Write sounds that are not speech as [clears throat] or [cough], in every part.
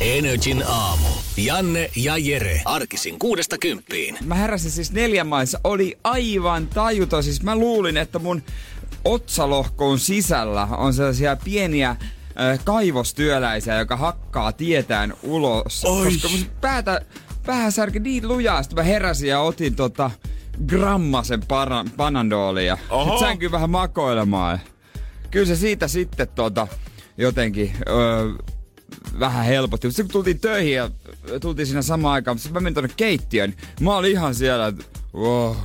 Energin aamu. Janne ja Jere. Arkisin kuudesta kymppiin. Mä heräsin siis neljän maissa. Oli aivan tajuton. Siis mä luulin, että mun otsalohkoon sisällä on sellaisia pieniä äh, kaivostyöläisiä, joka hakkaa tietään ulos. Oi. Koska mun päätä, päähän särki niin lujaa. Sitten mä heräsin ja otin tota grammasen para, panandolia. Oho. Sitten vähän makoilemaan. Kyllä se siitä sitten tota, jotenkin öö, vähän helpotti. Mutta sitten kun tultiin töihin ja tultiin siinä samaan aikaan, mutta sitten mä menin tonne keittiöön, niin mä olin ihan siellä, että wow,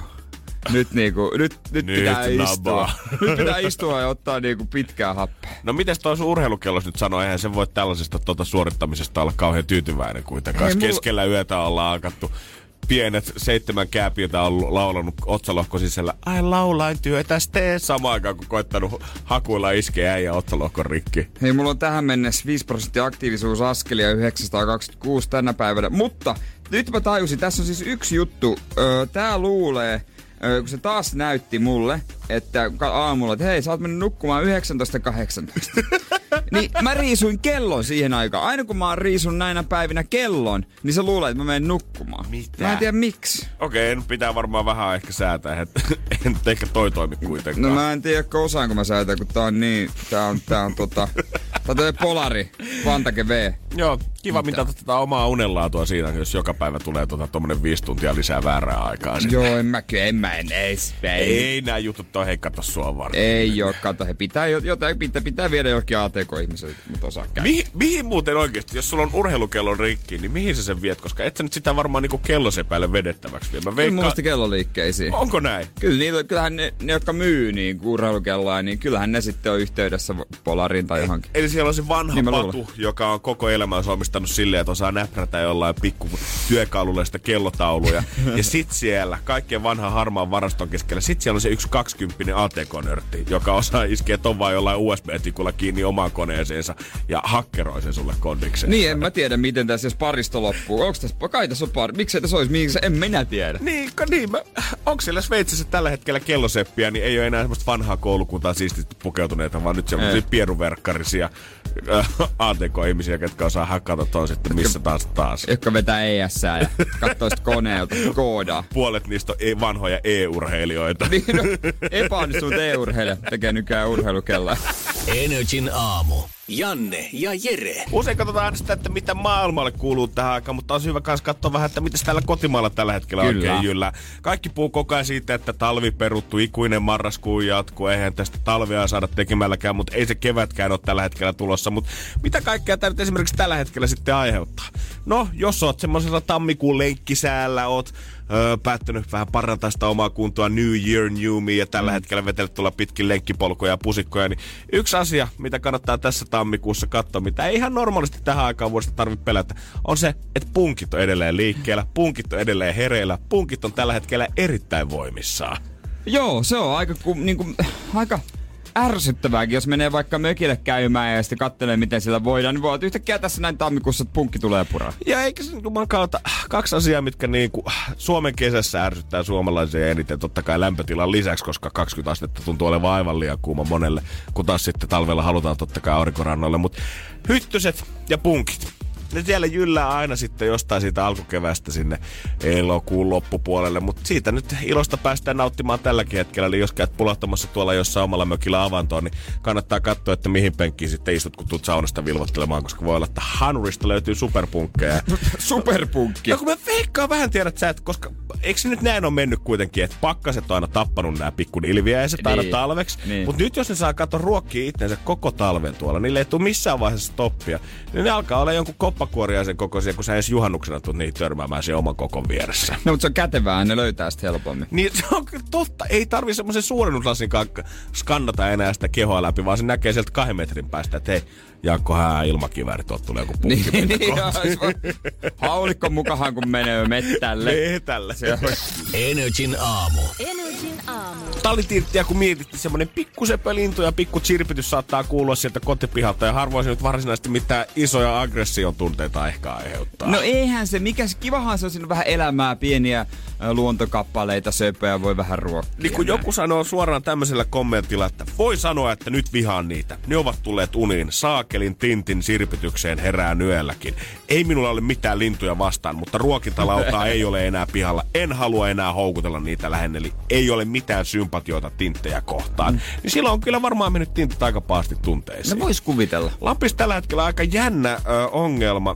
nyt, niinku, nyt, nyt, Nyt pitää istua. nabaa. nyt pitää istua ja ottaa niinku pitkää happea. No mites toi sun urheilukellos nyt sanoo, eihän se voi tällaisesta tota suorittamisesta olla kauhean tyytyväinen kuitenkaan. Ei, mulla- Keskellä yötä ollaan alkattu pienet seitsemän kääpiötä on laulanut otsalohko sisällä. Ai laulain työtäs tee samaan aikaan, kun koittanut hakuilla iskeä ja otsalohkon rikki. Hei, mulla on tähän mennessä 5 prosenttia aktiivisuusaskelia 926 tänä päivänä. Mutta nyt mä tajusin, tässä on siis yksi juttu. Öö, tää luulee, öö, kun se taas näytti mulle, että aamulla, että hei, sä oot mennyt nukkumaan 19.18. [laughs] niin mä riisuin kellon siihen aikaan. Aina kun mä oon riisun näinä päivinä kellon, niin se luulee, että mä menen nukkumaan. Mitä? Mä en tiedä miksi. Okei, nyt pitää varmaan vähän ehkä säätää, että [laughs] en ehkä toi toimi kuitenkaan. No mä en tiedä, osaanko mä säätää, kun tää on niin, tää on, tää on tota, tää on Polari, Vantake V. Joo, kiva mitä tätä omaa unenlaatua siinä, jos joka päivä tulee tota tommonen viisi tuntia lisää väärää aikaa. sinne. Joo, en mä kyllä, en mä en ees, ei, ei, nää jutut toi hei kato sua varten. ei oo, kato, he pitää, jo- jotain, pitää, pitää viedä jollekin ATK-ihmiselle, mutta osaa käydä. Mihin, mihin muuten oikeesti, jos sulla on urheilukellon rikki, niin mihin sä sen viet? Koska et sä nyt sitä varmaan niinku kellosepäille vedettäväksi vie. Mä Kyllä veikkaan, mielestä kelloliikkeisiin. onko näin? Kyllä niillä, kyllähän ne, ne, jotka myy niin urheilukelloa, niin kyllähän ne sitten on yhteydessä Polariin tai johonkin. Eli siellä on se vanha Niin patu, joka on koko elämänsä omistanut silleen, että osaa näprätä jollain pikku työkalulla sitä kellotauluja. [laughs] ja sit siellä, kaikkien vanhan harmaan varaston keskellä, sit siellä on se yksi 20 ATK-nörtti, joka osaa iskeä ton vaan jollain USB-tikulla kiinni omaan koneeseensa ja hakkeroi sen sulle kondikseen. Niin, en mä tiedä, miten tässä, jos paristo loppuu. Onks tässä, kai tässä on pari, miksei tässä olisi, se, en minä tiedä. Niin, niin mä, onko siellä Sveitsissä tällä hetkellä kelloseppiä, niin ei ole enää semmoista vanhaa koulukuntaa siististi pukeutuneita, vaan nyt semmoisia Ei. pieruverkkarisia äh, ATK-ihmisiä, jotka osaa hakata ton sitten missä taas taas. Jotka vetää ES ja katsoo sit koneelta, koodaa. Puolet niistä on e- vanhoja e-urheilijoita. Niin, no, epäonnistunut e-urheilija tekee nykyään urheilukelloa. Energin aamu. Janne ja Jere. Usein katsotaan sitä, että mitä maailmalle kuuluu tähän aikaan, mutta on hyvä myös katsoa vähän, että mitä täällä kotimaalla tällä hetkellä Kyllä. oikein jyllää. Kaikki puhuu koko ajan siitä, että talvi peruttu, ikuinen marraskuu jatkuu, eihän tästä talvea saada tekemälläkään, mutta ei se kevätkään ole tällä hetkellä tulossa. Mutta mitä kaikkea tämä nyt esimerkiksi tällä hetkellä sitten aiheuttaa? No, jos oot semmoisella tammikuun lenkkisäällä, oot öö, päättänyt vähän parantaa sitä omaa kuntoa New Year, New Me ja tällä mm. hetkellä vetelet tulla pitkin lenkkipolkuja ja pusikkoja, niin yksi asia, mitä kannattaa tässä tammikuussa katsoa, mitä ei ihan normaalisti tähän aikaan vuodesta tarvitse pelätä, on se, että punkit on edelleen liikkeellä, punkit on edelleen hereillä, punkit on tällä hetkellä erittäin voimissaan. Joo, se on aika, ku, niinku, aika ärsyttävääkin, jos menee vaikka mökille käymään ja sitten katselee, miten sillä voidaan, niin voi olla, yhtäkkiä tässä näin tammikuussa, että punkki tulee puraa. Ja eikä se juman kautta kaksi asiaa, mitkä niinku Suomen kesässä ärsyttää suomalaisia eniten. Totta kai lämpötilan lisäksi, koska 20 astetta tuntuu olevan aivan liian kuuma monelle, kun taas sitten talvella halutaan totta kai aurinkorannoille. Mutta hyttyset ja punkit. Ne siellä jyllää aina sitten jostain siitä alkukevästä sinne elokuun loppupuolelle, mutta siitä nyt ilosta päästään nauttimaan tälläkin hetkellä. Eli jos käyt pulahtamassa tuolla jossain omalla mökillä avantoon, niin kannattaa katsoa, että mihin penkkiin sitten istut, kun tuut saunasta vilvoittelemaan, koska voi olla, että Hanurista löytyy superpunkkeja. [laughs] Superpunkki. No kun mä veikkaan vähän tiedät sä, että koska eikö se nyt näin on mennyt kuitenkin, että pakkaset on aina tappanut nämä pikkunilviäiset niin. aina talveksi. Niin. Mutta nyt jos ne saa katsoa ruokkia itsensä koko talven tuolla, niille ei tule missään vaiheessa stoppia. Niin ne alkaa olla jonkun koppakuoriaisen kokoisia, kun sä edes juhannuksena tulet niitä törmäämään sen oman kokon vieressä. No mutta se on kätevää, ne löytää sitä helpommin. Niin se on totta. Ei tarvi semmoisen suurennuslasin skannata enää sitä kehoa läpi, vaan se näkee sieltä kahden metrin päästä, että hei, Jaakko Hää ilmakiväärit, tuot tulee joku niin, niin, Haulikko mukahan, kun menee mettälle. Metälle. Energin aamu. Energin aamu. Talitirttiä kun mietitte, semmonen pikkusepölintu ja pikku chirpitys saattaa kuulua sieltä kotipihalta ja harvoin se nyt varsinaisesti mitään isoja aggression tunteita ehkä aiheuttaa. No eihän se, mikä kivahan se on siinä vähän elämää, pieniä luontokappaleita, söpöjä voi vähän ruokkia. Niin kun joku sanoo suoraan tämmöisellä kommentilla, että voi sanoa, että nyt vihaan niitä. Ne ovat tulleet uniin. Saakelin tintin sirpitykseen herää yölläkin. Ei minulla ole mitään lintuja vastaan, mutta ruokintalautaa ei ole enää pihalla. En halua enää houkutella niitä lähennä, eli ei ole mitään sympatioita tinttejä kohtaan. Mm. Niin silloin on kyllä varmaan mennyt tintit aika paasti tunteisiin. No vois kuvitella. Lapissa tällä hetkellä aika jännä ö, ongelma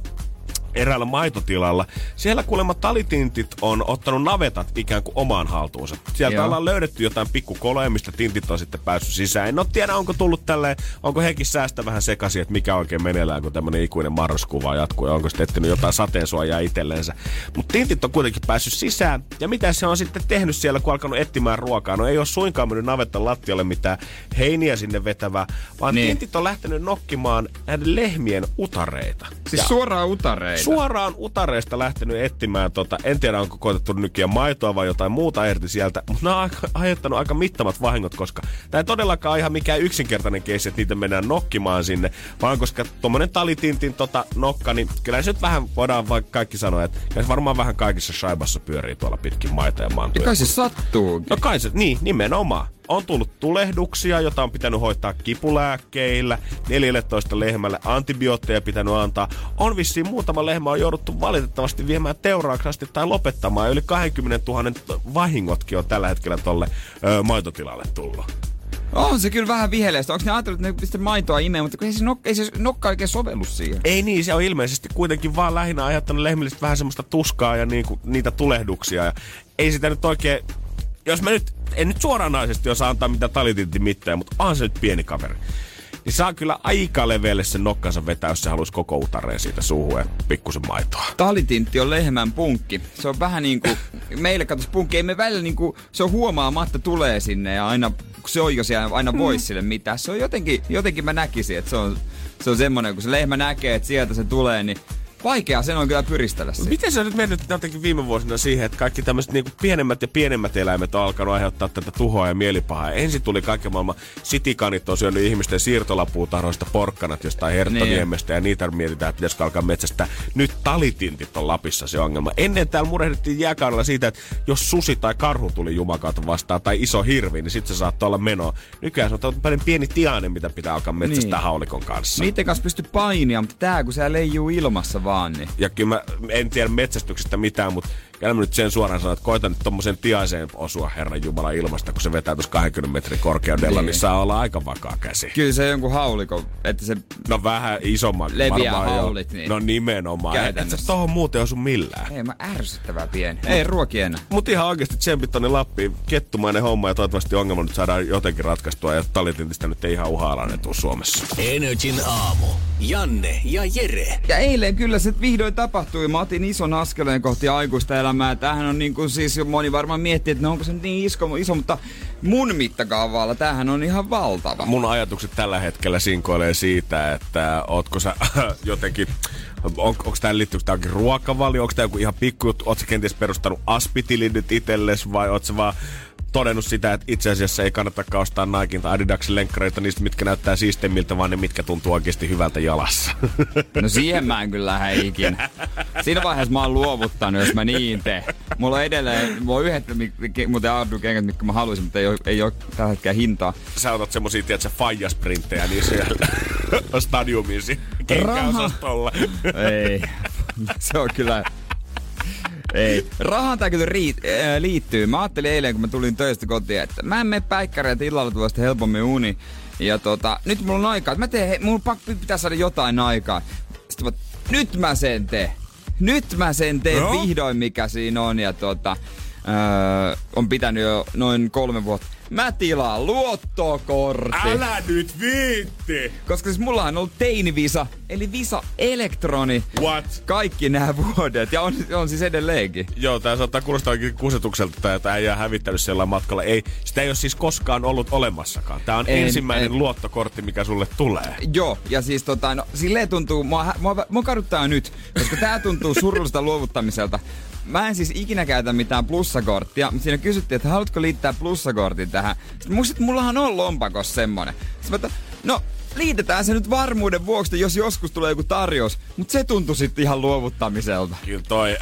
eräällä maitotilalla. Siellä kuulemma talitintit on ottanut navetat ikään kuin omaan haltuunsa. Sieltä Joo. ollaan löydetty jotain pikkukoloja, mistä tintit on sitten päässyt sisään. En ole tiedä, onko tullut tälleen, onko hekin säästä vähän sekaisin, että mikä oikein meneillään, kun tämmöinen ikuinen marraskuva jatkuu ja onko sitten etsinyt jotain sateensuojaa itsellensä. Mutta tintit on kuitenkin päässyt sisään. Ja mitä se on sitten tehnyt siellä, kun alkanut etsimään ruokaa? No ei ole suinkaan mennyt navettan lattialle mitään heiniä sinne vetävää, vaan niin. tintit on lähtenyt nokkimaan näiden lehmien utareita. Siis ja suoraan utareita? Suoraan utareesta lähtenyt etsimään, tota, en tiedä onko koetettu nykiä maitoa vai jotain muuta irti sieltä, mutta nämä on aiheuttanut aika mittavat vahingot, koska tämä ei todellakaan ihan mikään yksinkertainen keissi, että niitä mennään nokkimaan sinne, vaan koska tuommoinen talitintin tota, nokka, niin kyllä se nyt vähän voidaan vaikka kaikki sanoa, että se varmaan vähän kaikissa shaibassa pyörii tuolla pitkin maita ja mantuja. Ja kai se sattuu. No kai se, niin, nimenomaan on tullut tulehduksia, jota on pitänyt hoitaa kipulääkkeillä, 14 lehmälle antibiootteja pitänyt antaa. On vissiin muutama lehmä on jouduttu valitettavasti viemään teuraaksasti tai lopettamaan. Yli 20 000 vahingotkin on tällä hetkellä tolle ö, maitotilalle tullut. On se kyllä vähän viheleistä. Onko ne ajatellut, että ne pistä maitoa imeen, mutta ei se, nok- ei se nokka oikein sovellu siihen. Ei niin, se on ilmeisesti kuitenkin vaan lähinnä aiheuttanut lehmille vähän semmoista tuskaa ja niinku, niitä tulehduksia. Ja ei sitä nyt oikein jos mä nyt, en nyt suoranaisesti osaa antaa mitä talitintti mittaa, mutta on se nyt pieni kaveri. Niin saa kyllä aika leveelle sen nokkansa vetää, jos se haluaisi koko utareen siitä suuhun ja pikkusen maitoa. Talitintti on lehmän punkki. Se on vähän niin kuin, [laughs] meille katsoisi punkki, ei me välillä niin kuin, se on huomaamatta tulee sinne ja aina, kun se on jo siellä, aina mm. voisi sille mitään. Se on jotenkin, jotenkin mä näkisin, että se on, se on semmoinen, kun se lehmä näkee, että sieltä se tulee, niin Vaikea sen on kyllä pyristellä siitä. Miten se on nyt mennyt jotenkin viime vuosina siihen, että kaikki tämmöiset niinku pienemmät ja pienemmät eläimet on alkanut aiheuttaa tätä tuhoa ja mielipahaa. Ensin tuli kaiken maailman sitikanit on syönyt ihmisten siirtolapuutarhoista porkkanat jostain Herttoniemestä niin. ja niitä mietitään, että pitäisikö alkaa metsästä. Nyt talitintit on Lapissa se ongelma. Ennen täällä murehdittiin jääkaudella siitä, että jos susi tai karhu tuli jumakautta vastaan tai iso hirvi, niin sitten se saattoi olla meno. Nykyään se on paljon pieni tiainen, mitä pitää alkaa metsästää niin. haulikon kanssa. Niiden kanssa pystyy painia, mutta tää kun se leijuu ilmassa vaan. Niin. Ja kyllä mä en tiedä metsästyksestä mitään, mutta Kyllä mä nyt sen suoraan sanon, että koitan nyt tommosen tiaiseen osua Herran Jumala ilmasta, kun se vetää tuossa 20 metrin korkeudella, niin. niin saa olla aika vakaa käsi. Kyllä se jonkun hauliko, että se... No vähän isomman. Leviää haulit, jo. niin. No nimenomaan. Et sä tohon muuten osu millään. Ei, mä ärsyttävää pieni. Ei ruoki enää. Mut ihan oikeesti tsempit tonne Lappiin. Kettumainen homma ja toivottavasti ongelma nyt saadaan jotenkin ratkaistua ja talitintistä nyt ei ihan uhaalainen tuu Suomessa. Energin aamu. Janne ja Jere. Ja eilen kyllä se vihdoin tapahtui. Mä otin ison askeleen kohti aikuista elämää. Tämähän on niin kuin siis, moni varmaan miettii, että no onko se niin iso, iso mutta mun mittakaavalla tämähän on ihan valtava. Mun ajatukset tällä hetkellä sinkoilee siitä, että ootko sä [laughs] jotenkin on, onko tämä liittyy tähänkin ruokavalio, onko tämä joku ihan pikku juttu, ootko kenties perustanut aspitilin nyt itsellesi vai ootko vaan todennut sitä, että itse asiassa ei kannata ostaa Nikein tai Adidaksen lenkkareita niistä, mitkä näyttää siistemmiltä, vaan ne, mitkä tuntuu oikeasti hyvältä jalassa. [laughs] No siihen mä en kyllä lähde ikinä. Siinä vaiheessa mä oon luovuttanut, jos mä niin teen. Mulla on edelleen, mulla on yhdet muuten Ardu-kengät, mitkä mä haluaisin, mutta ei ole, ei ole tällä hetkellä hintaa. Sä otat semmosia, tiedätkö, faijasprintejä niin siellä [laughs] stadiumiin kenkäosastolla. ei, se on kyllä ei. Rahaan tää kyllä riit, äh, liittyy. Mä ajattelin eilen, kun mä tulin töistä kotiin, että mä en mene päikkäreitä illalla tuosta helpommin uni. Ja tota, nyt mulla on aikaa. Mä teen, mulla pakko pitää saada jotain aikaa. Sitten mä, nyt mä sen teen. nyt mä sen teen No? vihdoin, mikä siinä on. Ja tota, öö, on pitänyt jo noin kolme vuotta. Mä tilaan luottokortti. Älä nyt viitti! Koska siis mulla on ollut teinivisa, eli Visa Elektroni. What? Kaikki nämä vuodet. Ja on, on siis edelleenkin. Joo, tää saattaa kuulostaa oikein kusetukselta, että ei jää hävittänyt sellainen matkalla. Ei, sitä ei ole siis koskaan ollut olemassakaan. Tää on En- ensimmäinen en. luottokortti, mikä sulle tulee. Joo, ja siis tota, no, silleen tuntuu, mua, mua, mua kaduttaa nyt, koska tää tuntuu surulliselta luovuttamiselta. Mä en siis ikinä käytä mitään plussakorttia, mutta siinä kysyttiin, että haluatko liittää plussakortin tähän. Sitten muistin, että mullahan on lompakossa semmonen. Sitten mä, että, no liitetään se nyt varmuuden vuoksi, että jos joskus tulee joku tarjous. Mutta se tuntui sitten ihan luovuttamiselta. Kyllä toi,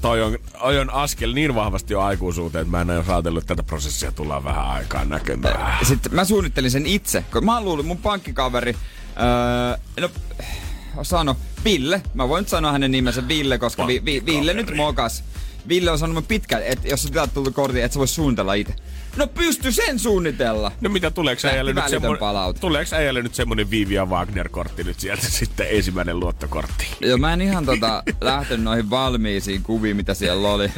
toi on, toi on askel niin vahvasti jo aikuisuuteen, että mä en ole ajatellut, että tätä prosessia tullaan vähän aikaan näkemään. Sitten mä suunnittelin sen itse, kun mä luulin mun pankkikaveri, öö, no sano Ville, mä voin nyt sanoa hänen nimensä Ville, koska vi, vi, Ville nyt mokas. Ville on sanonut pitkään, että jos sä tilaat tullut kortin, et sä voi suunnitella itse. No pysty sen suunnitella. No mitä, tuleeko Lähti äijälle nyt palaute. tuleeko äijälle nyt semmonen Vivian Wagner-kortti nyt sieltä [laughs] sitten ensimmäinen luottokortti? Joo, mä en ihan tota lähtenyt noihin valmiisiin kuviin, mitä siellä oli.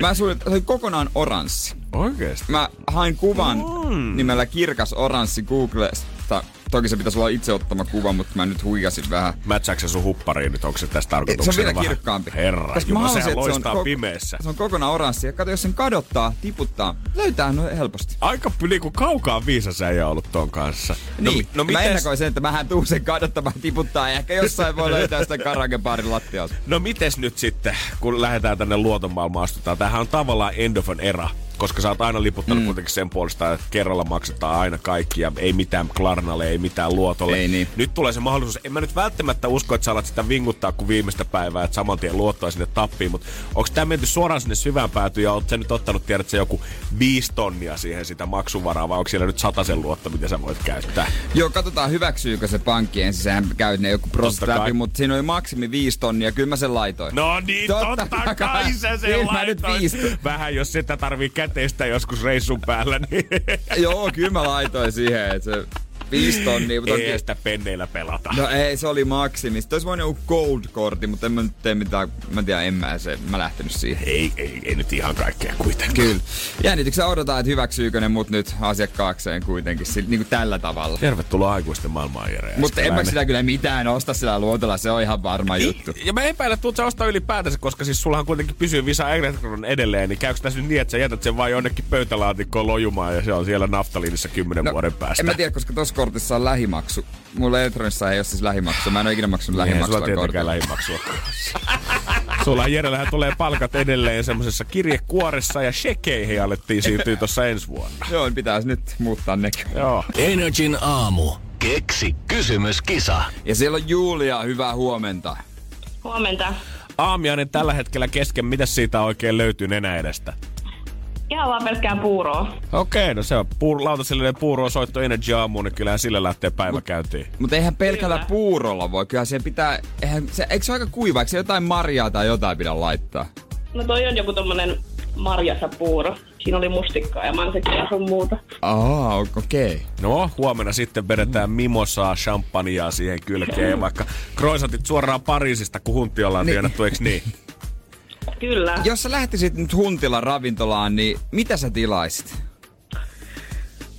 Mä suunnittelin, se oli kokonaan oranssi. Oikeesti? Mä hain kuvan mm. nimellä kirkas oranssi Googlesta. Toki se pitäisi olla itse ottama kuva, mutta mä nyt huijasin vähän. Mätsääkö sun huppariin nyt? Onko se tästä Se on tarkoituksena vielä vähän? kirkkaampi. Herra, Koska Jumala, sehän että se on, loistaa pimeässä. se on kokonaan oranssi. Ja kato, jos sen kadottaa, tiputtaa, löytää no helposti. Aika kuin kaukaa viisas äijä ollut ton kanssa. Niin, mi- no, mä ennakoin sen, että mähän tuun sen kadottamaan tiputtaa ja ehkä jossain voi löytää sitä karakeparin lattialta. No mites nyt sitten, kun lähdetään tänne luoton maailmaan astutaan? Tämähän on tavallaan end of an era, koska sä oot aina liputtanut mm. kuitenkin sen puolesta, että kerralla maksetaan aina kaikki ja ei mitään Klarnalle, ei mitään luotolle. Ei niin. Nyt tulee se mahdollisuus. En mä nyt välttämättä usko, että sä alat sitä vinguttaa kuin viimeistä päivää, että saman tien luottoa sinne tappiin, mutta onko tämä menty suoraan sinne syvään päätyyn ja oot sä nyt ottanut, tiedät sä joku viisi tonnia siihen sitä maksuvaraa vai onko siellä nyt sen luotto, mitä sä voit käyttää? Joo, katsotaan hyväksyykö se pankki ensin. Sehän käy ne joku kai. läpi, mutta siinä oli maksimi viisi tonnia. Kyllä mä sen laitoin. No niin, totta, totta kai sä sen Kyllä mä nyt laitoit. Vähän jos sitä tarvii käteistä joskus reissun päällä, niin Joo, kyllä mä laitoin siihen, että se viisi tonnia. Mutta ei sitä penneillä pelata. No ei, se oli maksimi. Sitten olisi voinut joku gold-kortti, mutta en mä nyt tee mitään. Mä en tiedä, en mä, se, mä lähtenyt siihen. Ei, ei, ei nyt ihan kaikkea kuitenkaan. Kyllä. Jännityksellä odotetaan, että hyväksyykö ne mut nyt asiakkaakseen kuitenkin sil, niin kuin tällä tavalla. Tervetuloa aikuisten maailmaan, Jere. Mutta en mä sitä kyllä mitään osta sillä luotolla, se on ihan varma juttu. Ei, Ja mä epäilen, että tuut sä ostaa ylipäätänsä, koska siis sullahan kuitenkin pysyy Visa Electron edelleen, niin käykö tässä nyt niin, että sä jätät sen vaan jonnekin pöytälaatikkoon lojumaan ja se on siellä naftaliinissa kymmenen vuoden päästä? No, en mä tiedä, koska tuossa kortissa on lähimaksu. Mulla elektronissa ei ole siis lähimaksu. Mä en ole ikinä maksanut lähimaksua sulla tietenkään kortilla. lähimaksua. Sulla Jerellähän tulee palkat edelleen semmoisessa kirjekuoressa ja shekeihin alettiin siirtyä tuossa ensi vuonna. Joo, pitäisi nyt muuttaa nekin. Joo. Energin aamu. Keksi kysymyskisa. Ja siellä on Julia, hyvää huomenta. Huomenta. Aamiainen tällä hetkellä kesken. Mitä siitä oikein löytyy nenä edestä? Ihan vaan pelkkää puuroa. Okei, no se on puur, lautasellinen puuro soitto Energy aamuun, niin kyllähän sillä lähtee päivä käyntiin. Mutta eihän pelkällä Kyllä. puurolla voi. Kyllä se pitää... Eihän, se, eikö se ole aika kuiva? Eikö se jotain marjaa tai jotain pidä laittaa? No toi on joku tommonen marjassa puuro. Siinä oli mustikkaa ja mansikkaa ja sun muuta. Aa, okei. Okay. No, huomenna sitten vedetään mimosaa, champagnea siihen kylkeen ja [laughs] vaikka kroisatit suoraan Pariisista, kun hunti ollaan Niin. tienattu, eikö niin? [laughs] Kyllä. Jos sä lähtisit nyt Huntilan ravintolaan, niin mitä sä tilaisit?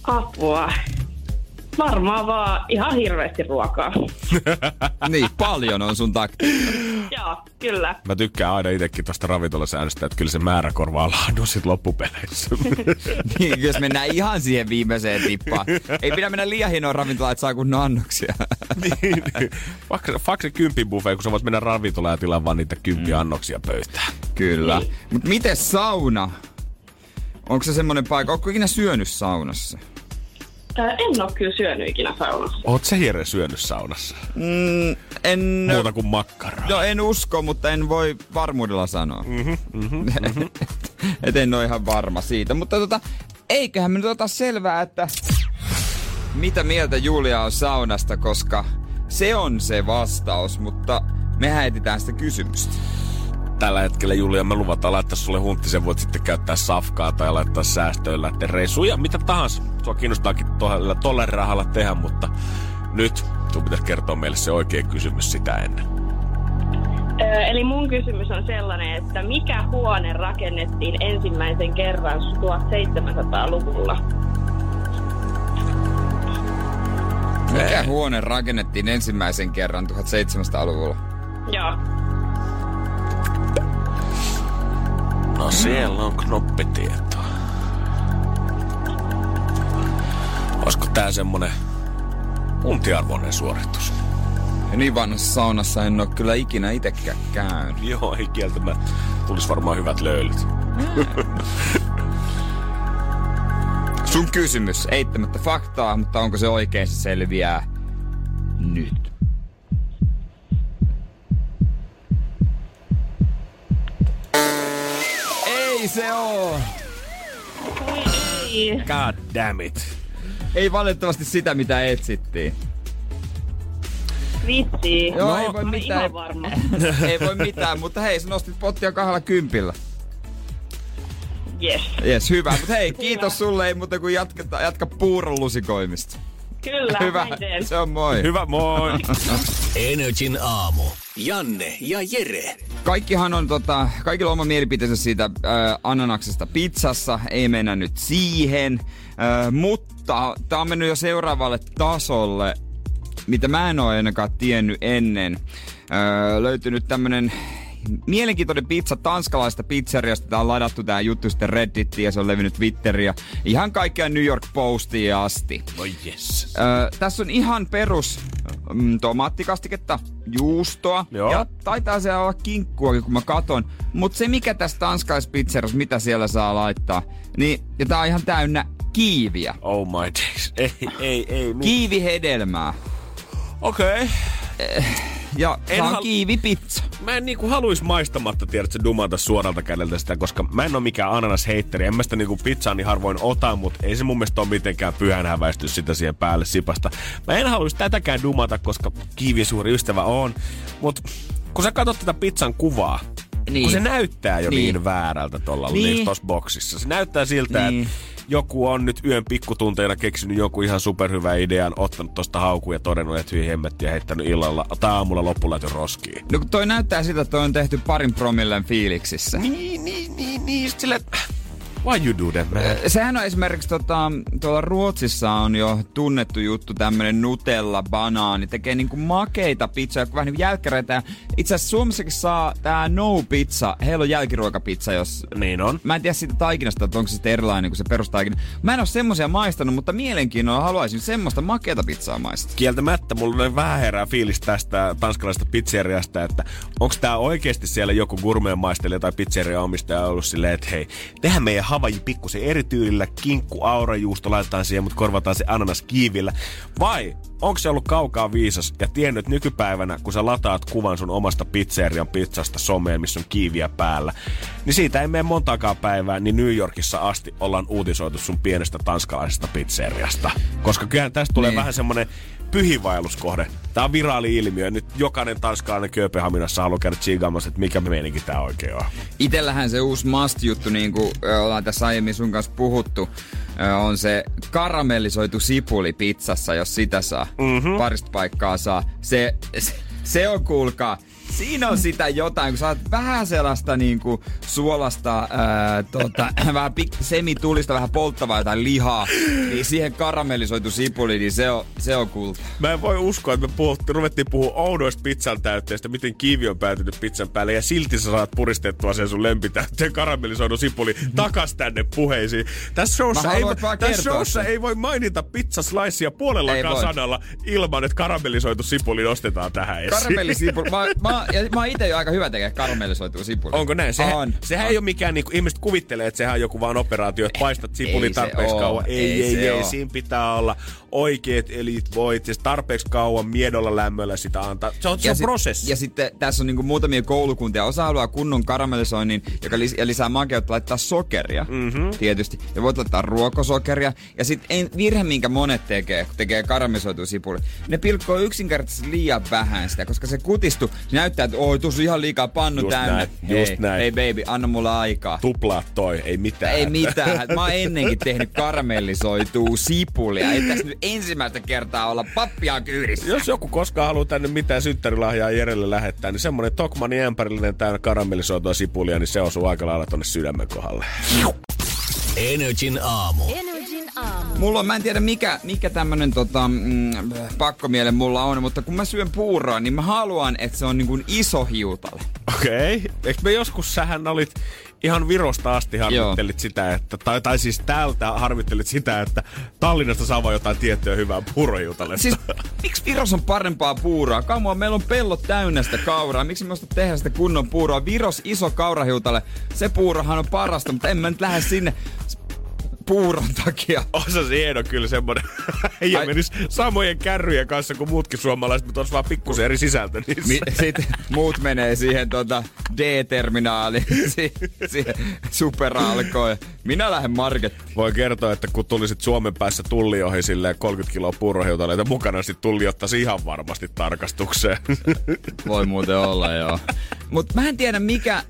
Apua. Varmaan vaan ihan hirveästi ruokaa. [laughs] niin, paljon on sun takti. Joo, kyllä. Mä tykkään aina itsekin tuosta ravintolasäännöstä, että kyllä se määrä korvaa laadun sit loppupeleissä. [laughs] niin, jos mennään ihan siihen viimeiseen tippaan. Ei pidä mennä liian hienoon ravintolaan, että saa kunnon annoksia. [laughs] niin, niin. Fakse kympin buffet, kun sä voit mennä ravintolaan ja tilaa vaan niitä kymppi annoksia pöytään. Kyllä. Mut miten sauna? Onko se semmonen paikka? Onko ikinä syönyt saunassa? En oo kyllä syönyt ikinä saunassa. Oot sä Jere syönyt saunassa? Mm, en... Muuta kuin makkaraa. No en usko, mutta en voi varmuudella sanoa. Mm-hmm, mm-hmm, [laughs] Et en ole ihan varma siitä. Mutta tota, eiköhän me nyt ota selvää, että mitä mieltä Julia on saunasta, koska se on se vastaus, mutta me etsitään sitä kysymystä. Tällä hetkellä Julia, me luvataan laittaa sulle huntti, sen voit sitten käyttää safkaa tai laittaa säästöön lähteä reissuun ja mitä tahansa. Sua kiinnostaakin tolle, tolle rahalla tehdä, mutta nyt sun pitäisi kertoa meille se oikea kysymys sitä ennen. Eli mun kysymys on sellainen, että mikä huone rakennettiin ensimmäisen kerran 1700-luvulla? Mikä huone rakennettiin ensimmäisen kerran 1700-luvulla? Joo. No siellä on knoppitietoa. Olisiko tää semmonen untiarvoinen suoritus? Ja niin vanhassa saunassa en oo kyllä ikinä itekään käynyt. Joo, ei kieltämättä. Tulis varmaan hyvät löylyt. Sun kysymys, eittämättä faktaa, mutta onko se oikein, se selviää nyt. Se oo! Ei. God damn it. Ei valitettavasti sitä, mitä etsittiin. Vitsi. Joo, no, ei voi mitään. Ihan varma. [laughs] Ei voi mitään, mutta hei, sä nostit pottia kahdella kympillä. Yes. Jes, hyvä. Mutta hei, kiitos sulle, ei muuta kuin jatka, jatka puuron lusikoimista. Kyllä, Hyvä, näin teen. se on moi. Hyvä, moi. [laughs] Energin aamu. Janne ja Jere. Kaikkihan on tota, kaikilla on oma mielipiteensä siitä äh, ananaksesta pizzassa, ei mennä nyt siihen, äh, mutta tää on mennyt jo seuraavalle tasolle, mitä mä en ole ainakaan tiennyt ennen. Äh, löytynyt tämmönen mielenkiintoinen pizza tanskalaista pizzeriasta. Tää on ladattu tää juttu sitten Reddittiin ja se on levinnyt Twitteriä. Ihan kaikkea New York Postiin asti. No yes. Ö, tässä on ihan perus mm, tomaattikastiketta, juustoa Joo. ja taitaa se olla kinkkuakin, kun mä katon. Mutta se mikä tässä tanskaispizzerassa, mitä siellä saa laittaa, niin ja tää on ihan täynnä kiiviä. Oh my days. Ei, ei, ei. Mi- Kiivihedelmää. Okei. Ja En tää on hal- kiivipizza. Mä en niinku haluis maistamatta, tiedätkö, dumata suoralta kädeltä sitä, koska mä en oo mikään ananasheitteri. En mä sitä niinku pizzaa niin harvoin ota, mutta ei se mun mielestä ole mitenkään pyhän häväisty sitä siihen päälle sipasta. Mä en haluis tätäkään dumata, koska kiivin suuri ystävä on. Mut kun sä katsot tätä pizzan kuvaa, Niin. kun se näyttää jo niin, Niin. väärältä tuolla Niin. niin. boksissa. Se näyttää siltä, Niin. että joku on nyt yön pikkutunteina keksinyt joku ihan superhyvä idean, ottanut tosta haukun ja todennut, että hyi hemmetti ja heittänyt illalla tai aamulla loppulaiton roskiin. No kun toi näyttää siltä, että toi on tehty parin promillen fiiliksissä. Niin, niin, niin, niin. Sille, why you do that, man? Sehän on esimerkiksi tota, tuolla Ruotsissa on jo tunnettu juttu tämmönen Nutella, banaani, tekee niinku makeita pizzaa, vähän niinku jälkkäreitä. Itse asiassa Suomessakin saa tää No Pizza, heillä on jälkiruokapizza, jos... Niin on. Mä en tiedä siitä taikinasta, että onko se sitten erilainen kuin se perustaikina. Mä en ole semmosia maistanut, mutta mielenkiinnolla haluaisin semmoista makeata pizzaa maistaa. Kieltämättä mulla on vähän herää fiilis tästä tanskalaisesta pizzeriasta, että onko tää oikeasti siellä joku gourmet maistelija tai pizzeria omistaja ollut silleen, että hei, tehdään meidän havaji pikkusen eri tyylillä, kinkku, aurajuusto laitetaan siihen, mutta korvataan se ananas kiivillä. Vai onko se ollut kaukaa viisas ja tiennyt, nykypäivänä, kun sä lataat kuvan sun omasta pizzerian pizzasta someen, missä on kiiviä päällä, niin siitä ei mene montaakaan päivää, niin New Yorkissa asti ollaan uutisoitu sun pienestä tanskalaisesta pizzeriasta. Koska kyllähän tästä tulee Niin. vähän semmonen pyhiinvaelluskohde. Tää on viraali ilmiö. Nyt jokainen tanskalainen Kööpenhaminassa haluaa käydä tsiigaamassa, että mikä meininki tää oikein on. Itellähän se uusi must-juttu, niin kuin ollaan tässä aiemmin sun kanssa puhuttu, on se karamellisoitu sipuli pizzassa, jos sitä saa. Mm-hmm. Parista paikkaa saa. Se, se, se on kuulkaa. Siinä on sitä jotain, kun saat vähän sellaista niinku suolasta, ää, tota, [clears throat] vähän pik- semitulista, vähän polttavaa jotain lihaa, niin siihen karamellisoitu sipuli, niin se on, se on kulta. Mä en voi uskoa, että me puhuttiin, ruvettiin puhua oudoista pizzan täytteistä, miten kiivi on päätynyt pizzan päälle, ja silti sä saat puristettua sen sun lempitäytteen karamellisoidun sipuli takas tänne puheisiin. Tässä showssa, ei, tässä showssa ei voi mainita pizzaslicea Ei puolellakaan sanalla ilman, että karamellisoitu sipuli nostetaan tähän esiin. Karamellisipuli. [laughs] Mä, mä, ja mä oon ite jo aika hyvä tekee karamellisoitua sipulia. Onko näin? Sehän, On. sehän on. ei ole mikään, niin kuin, ihmiset kuvittelee, että sehän on joku vaan operaatio, että paistat sipuli Ei tarpeeksi kauan. Ei, Ei ei, ei, oo. siinä pitää olla oikeat elit voit, ja tarpeeksi kauan miedolla lämmöllä sitä antaa. Se on, se on sit- prosessi. Ja sitten tässä on niinku muutamia koulukuntia. Osa haluaa kunnon karamellisoinnin, joka lis- ja lisää makeutta laittaa sokeria. Mm-hmm. Tietysti. Ja voit laittaa ruokosokeria. Ja sitten virhe, minkä monet tekee, kun tekee karamellisoitua sipuli. Ne pilkkoo yksinkertaisesti liian vähän sitä, koska se kutistuu. Se näyttää, että oi, tuossa ihan liikaa pannu Just täynnä. näin, hei, just näin. Hei baby, anna mulle aikaa. Tuplaa toi, ei mitään. Ei mitään. Mä oon ennenkin tehnyt karamellisoitua sipulia. Ei tässä nyt ensimmäistä kertaa olla pappia kyyrissä. Jos joku koskaan haluaa tänne mitään synttärilahjaa Jerelle lähettää, niin semmonen Tokmanin ämpärillinen täynnä karamellisoitua sipulia, niin se osuu aika lailla tonne sydämen kohdalle. Energin aamu. Energin aamu. Mulla on, mä en tiedä mikä, mikä tämmönen tota, mm, pakkomiele mulla on, mutta kun mä syön puuroa, niin mä haluan, että se on niin kuin iso hiutale. Okei. Okay. Eikö me joskus sähän olit ihan Virosta asti harmittelit sitä, että, tai, tai siis täältä harmittelit sitä, että Tallinnasta saa vaan jotain tiettyä hyvää puurohiutaletta. Siis miksi Viros on parempaa puuroa? Kamua, meillä on pellot täynnä sitä kauraa. Miksi me tehdä sitä kunnon puuroa? Viros iso kaurahiutale, se puurohan on parasta, mutta en mä nyt lähde sinne puuron takia. Osa se hieno kyllä semmonen. [laughs] ja Ai- menis samojen kärryjen kanssa kuin muutkin suomalaiset, mutta olisi vaan pikkusen eri sisältö niissä. Mi- sitten muut menee siihen tota D-terminaaliin, [laughs] si- siihen superalkoon. Minä lähden markettiin. Voi kertoa, että kun tulisit Suomen päässä tulli ohi silleen 30 kiloa puurohiutaleita mukana, sit tulli ottaisi ihan varmasti tarkastukseen. [laughs] Voi muuten olla, joo. Mut mä en tiedä mikä,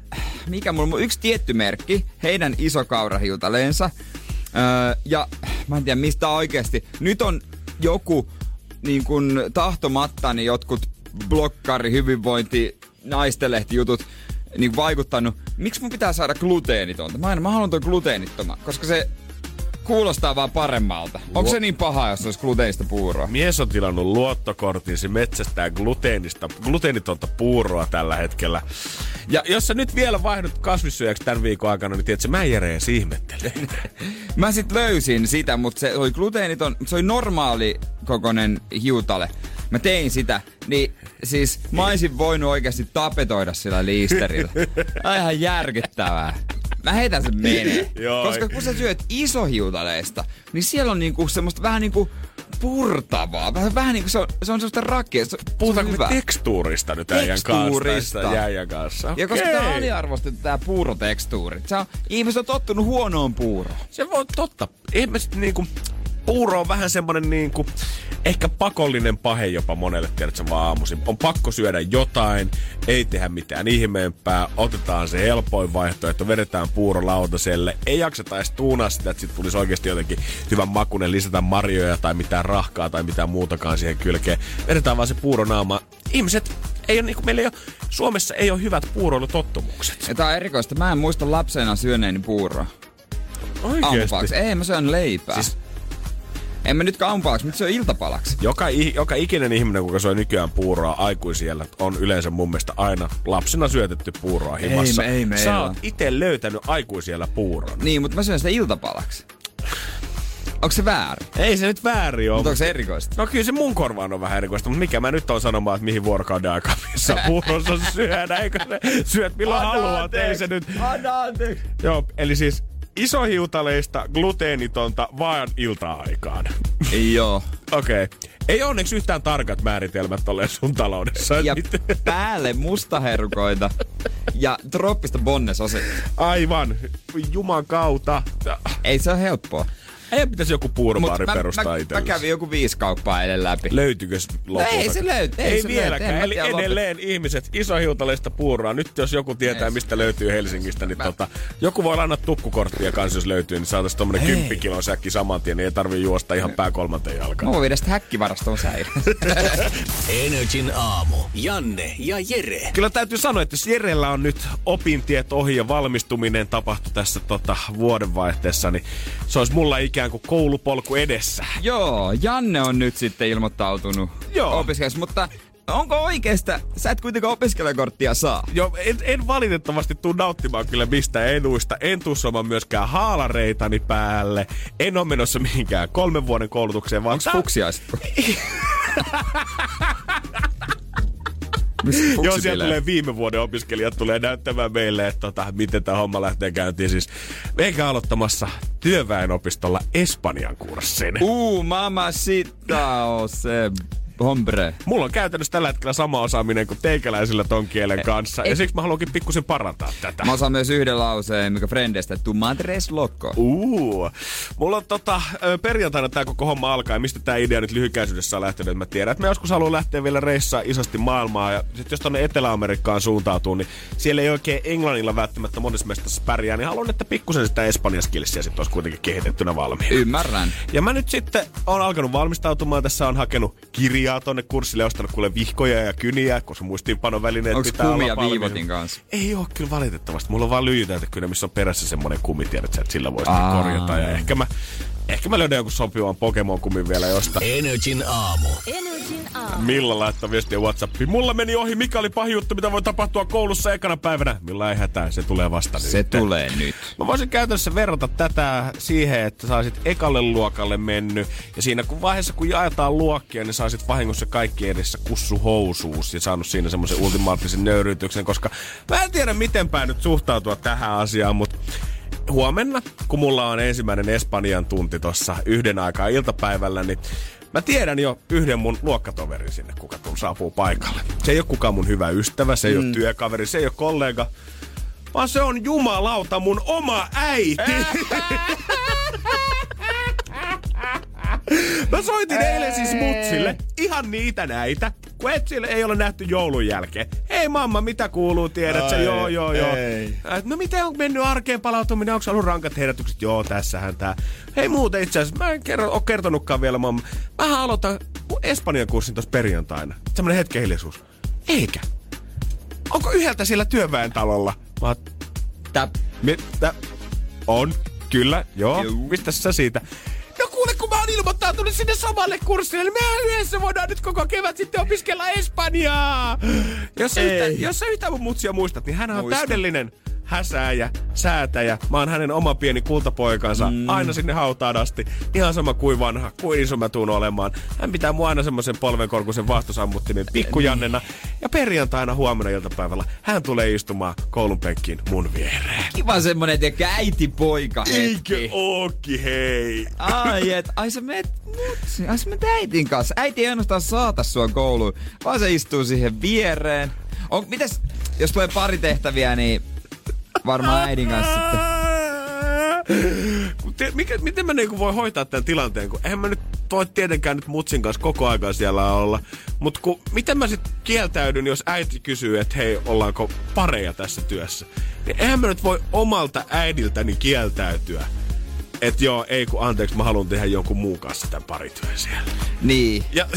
mikä mulla on yksi tietty merkki, heidän iso kaurahiutaleensa. Öö, ja mä en tiedä mistä oikeasti. Nyt on joku niin kun tahtomatta, niin jotkut blokkari, hyvinvointi, naistelehtijutut niin vaikuttanut. Miksi mun pitää saada gluteenitonta? Mä, en, mä haluan ton gluteenittoman, koska se kuulostaa vaan paremmalta. Onko se niin paha, jos olisi gluteenista puuroa? Mies on tilannut luottokortin, se metsästää gluteenista, gluteenitonta puuroa tällä hetkellä. Ja jos sä nyt vielä vaihdut kasvissyöjäksi tämän viikon aikana, niin tiedätkö, mä en Jere edes ihmettele. [laughs] Mä sit löysin sitä, mutta se oli gluteeniton, se oli normaali kokonen hiutale. Mä tein sitä, niin siis mä olisin voinut oikeasti tapetoida sillä liisterillä. On ihan järkyttävää. Mä heitän sen menee. Koska kun sä syöt isohiutaleista, niin siellä on niinku semmoista vähän niinku purtavaa. Vähän, vähän niinku se on, se on semmoista rakia. Se, Puhutaanko se tekstuurista nyt äijän kanssa? Jäijän kanssa. Ja koska tää on aliarvostettu tää puurotekstuuri. Se on, ihmiset on tottunut huonoon puuroon. Se voi totta. Ihmiset niinku, puuro on vähän semmonen niinku, ehkä pakollinen pahe jopa monelle, tiedätkö, vaan aamuisin. On pakko syödä jotain, ei tehdä mitään ihmeempää, otetaan se helpoin vaihtoehto, vedetään puuro lautaselle. Ei jakseta edes tuunaa sitä, että sit tulisi oikeasti jotenkin hyvän makunen, lisätä marjoja tai mitään rahkaa tai mitään muutakaan siihen kylkeen. Vedetään vaan se puuro naama. Ihmiset, ei ole, niinku, meillä ei ole, Suomessa ei ole hyvät puuroilutottumukset. Ja tää on erikoista. Mä en muista lapsena syöneeni puuroa. Aamupalaksi. Ei, mä syön leipää. Siis... En mä nyt aamupalaksi, mutta se on iltapalaksi. Joka, joka ikinen ihminen, kuka syö nykyään puuroa aikuisiellä, on yleensä mun mielestä aina lapsena syötetty puuroa himassa. me- ei meillä Sä oot itse löytänyt aikuisiellä puuron. Niin, mutta mä syön sitä iltapalaksi. Onko se väärin? Ei se nyt väärin ole. Mutta onko se erikoista? No kyllä se mun korvaan on vähän erikoista, mutta mikä mä nyt on sanomaan, että mihin vuorokauden aikaan missä [laughs] puurossa syödä, eikö se syöt milloin haluat, ei se nyt. Anna anteeksi. Joo, eli siis isohiutaleista gluteenitonta vaan ilta-aikaan. Joo. Okei. Okay. Ei onneksi yhtään tarkat määritelmät ole sun taloudessa. Ja päälle mustaherkoita ja troppista bonnesosetta. Aivan. Juman kautta. Ei se ole helppoa. Ei pitäisi joku puurobaari mä, perustaa mä, mä itsellesi. kävin joku viisi kauppaa eilen läpi. Löytyykö se lopulta? ei se löyty- ei Ei, se vieläkään. löyty. Mä Eli tiedä, lopet- edelleen ihmiset, isohiutaleista puuroa. Nyt jos joku tietää, Ei. mistä löytyy Helsingistä, niin Mä- tota, joku voi lainata tukkukorttia kanssa, jos löytyy, niin saataisiin tommonen Hei. 10 kilon säkki saman tien, niin ei tarvii juosta ihan pää kolmanteen Mä jalkaan. voin viedä sitä häkkivarastoon. [laughs] Energin aamu. Janne ja Jere. Kyllä täytyy sanoa, että jos Jerellä on nyt opintiet ohi ja valmistuminen tapahtui tässä tota, vuodenvaihteessa, niin se olisi mulla ikään kuin koulupolku edessä. Joo, Janne on nyt sitten ilmoittautunut Joo. opiskelijaksi, mutta onko oikeasta? Sä et kuitenkaan opiskelijakorttia saa. Joo, en, en valitettavasti tuu nauttimaan kyllä mistään eduista. En tuu saamaan myöskään haalareitani päälle. En ole menossa mihinkään kolmen vuoden koulutukseen, vaan Onks fuksiaiset? [laughs] Joo, siellä tulee viime vuoden opiskelijat tulee näyttämään meille, että tota, miten tämä homma lähtee käyntiin. Siis meikä aloittamassa työväenopistolla Espanjan kurssin. Uh, mamma sita on se hombre. Mulla on käytännössä tällä hetkellä sama osaaminen kuin teikäläisillä ton kielen kanssa. Ja siksi mä haluankin pikkusen parantaa tätä. Mä osaan myös yhden lauseen, mikä Frendestä, tu madres loco. Uh. Mulla on tota, perjantaina tää koko homma alkaa ja mistä tää idea nyt lyhykäisyydessä on lähtenyt. että Mä tiedän, että mä joskus haluan lähteä vielä reissaa isosti maailmaa ja sit jos tonne Etelä-Amerikkaan suuntautuu, niin siellä ei oikein englannilla välttämättä monessa mestassa pärjää, niin haluan, että pikkusen sitä espanjaskilsiä sit olisi kuitenkin kehitettynä valmiina. Ymmärrän. Ja mä nyt sitten on alkanut valmistautumaan. Tässä on hakenut kirjaa tonne kurssille, ostanut kuule vihkoja ja kyniä, koska muistiinpanovälineet Onks pitää olla kumia valmiina. viivotin kanssa? Ei oo kyllä valitettavasti. Mulla on vaan lyijytäytekynä, missä on perässä semmonen kumi, tiedät sä, että sillä voi sitten Aa. korjata. Ja ehkä mä, ehkä mä löydän joku sopivan Pokemon-kumin vielä jostain. Energin aamu. Energin aamu. Milla laittaa viestiä Whatsappiin. Mulla meni ohi, mikä oli pahin juttu, mitä voi tapahtua koulussa ekana päivänä. Milla ei hätää, se tulee vasta Se nyt. tulee nyt. Mä voisin käytännössä verrata tätä siihen, että saisit ekalle luokalle mennyt. Ja siinä kun vaiheessa, kun jaetaan luokkia, niin saisit vahingossa kaikki edessä kussuhousuus ja saanut siinä semmoisen ultimaattisen nöyryytyksen. Koska mä en tiedä, miten päin nyt suhtautua tähän asiaan, mutta huomenna, kun mulla on ensimmäinen Espanjan tunti tossa yhden aikaa iltapäivällä, niin Mä tiedän jo yhden mun luokkatoverin sinne, kuka tulla saapuu paikalle. Se ei ole kukaan mun hyvä ystävä, se ei mm. ole työkaveri, se ei ole kollega, vaan se on jumalauta mun oma äiti. [laughs] Mä soitin eilen siis mutsille ihan niitä näitä, kun etsille ei ole nähty joulun jälkeen. Hei mamma, mitä kuuluu, tiedät sä? Joo, joo, joo. ei. No miten on mennyt arkeen palautuminen? Onko ollut rankat herätykset? Joo, tässähän tää. Hei muuten itse asiassa, mä en kerro, ole kertonutkaan vielä mamma. Mä aloitan Espanjan kurssin tuossa perjantaina. Semmonen hetken hiljaisuus. Eikä. Onko yhdeltä siellä työväen talolla? Mä Tää mitä? On, kyllä, joo. Mistä sä siitä? Oon ilmoittautunut sinne samalle kurssille, mehän yhdessä voidaan nyt koko kevät sitten opiskella Espanjaa. Jos sä, yhtä, Ei. jos sä yhtään mun mutsia muistat, niin hän on täydellinen häsääjä, säätäjä. Mä oon hänen oma pieni kultapoikansa, mm. aina sinne hautaan asti. Ihan sama kuin vanha, kuin iso mä tuun olemaan. Hän pitää mua aina semmoisen polvenkorkuisen vastusammuttimen pikkujannena. Ja perjantaina huomenna iltapäivällä hän tulee istumaan koulun penkkiin mun viereen. kiva semmonen, tiedätkö, äiti-poika Eikö hetki. ooki, hei? Ai et, ai sä meet mutsi, ai sä meet äitin kanssa. Äiti ei ainoastaan saata sua kouluun, vaan se istuu siihen viereen. On, mites, jos tulee pari tehtäviä, niin varmaan äidin kanssa sitten. Mikä, miten mä niinku voi hoitaa tämän tilanteen, kun eihän mä nyt voi tietenkään nyt mutsin kanssa koko ajan siellä olla. Mutta miten mä sitten kieltäydyn, jos äiti kysyy, että hei, ollaanko pareja tässä työssä? Niin eihän mä nyt voi omalta äidiltäni kieltäytyä. Että joo, ei kun anteeksi, mä haluan tehdä jonkun muun kanssa tämän parityön siellä. Niin. Ja,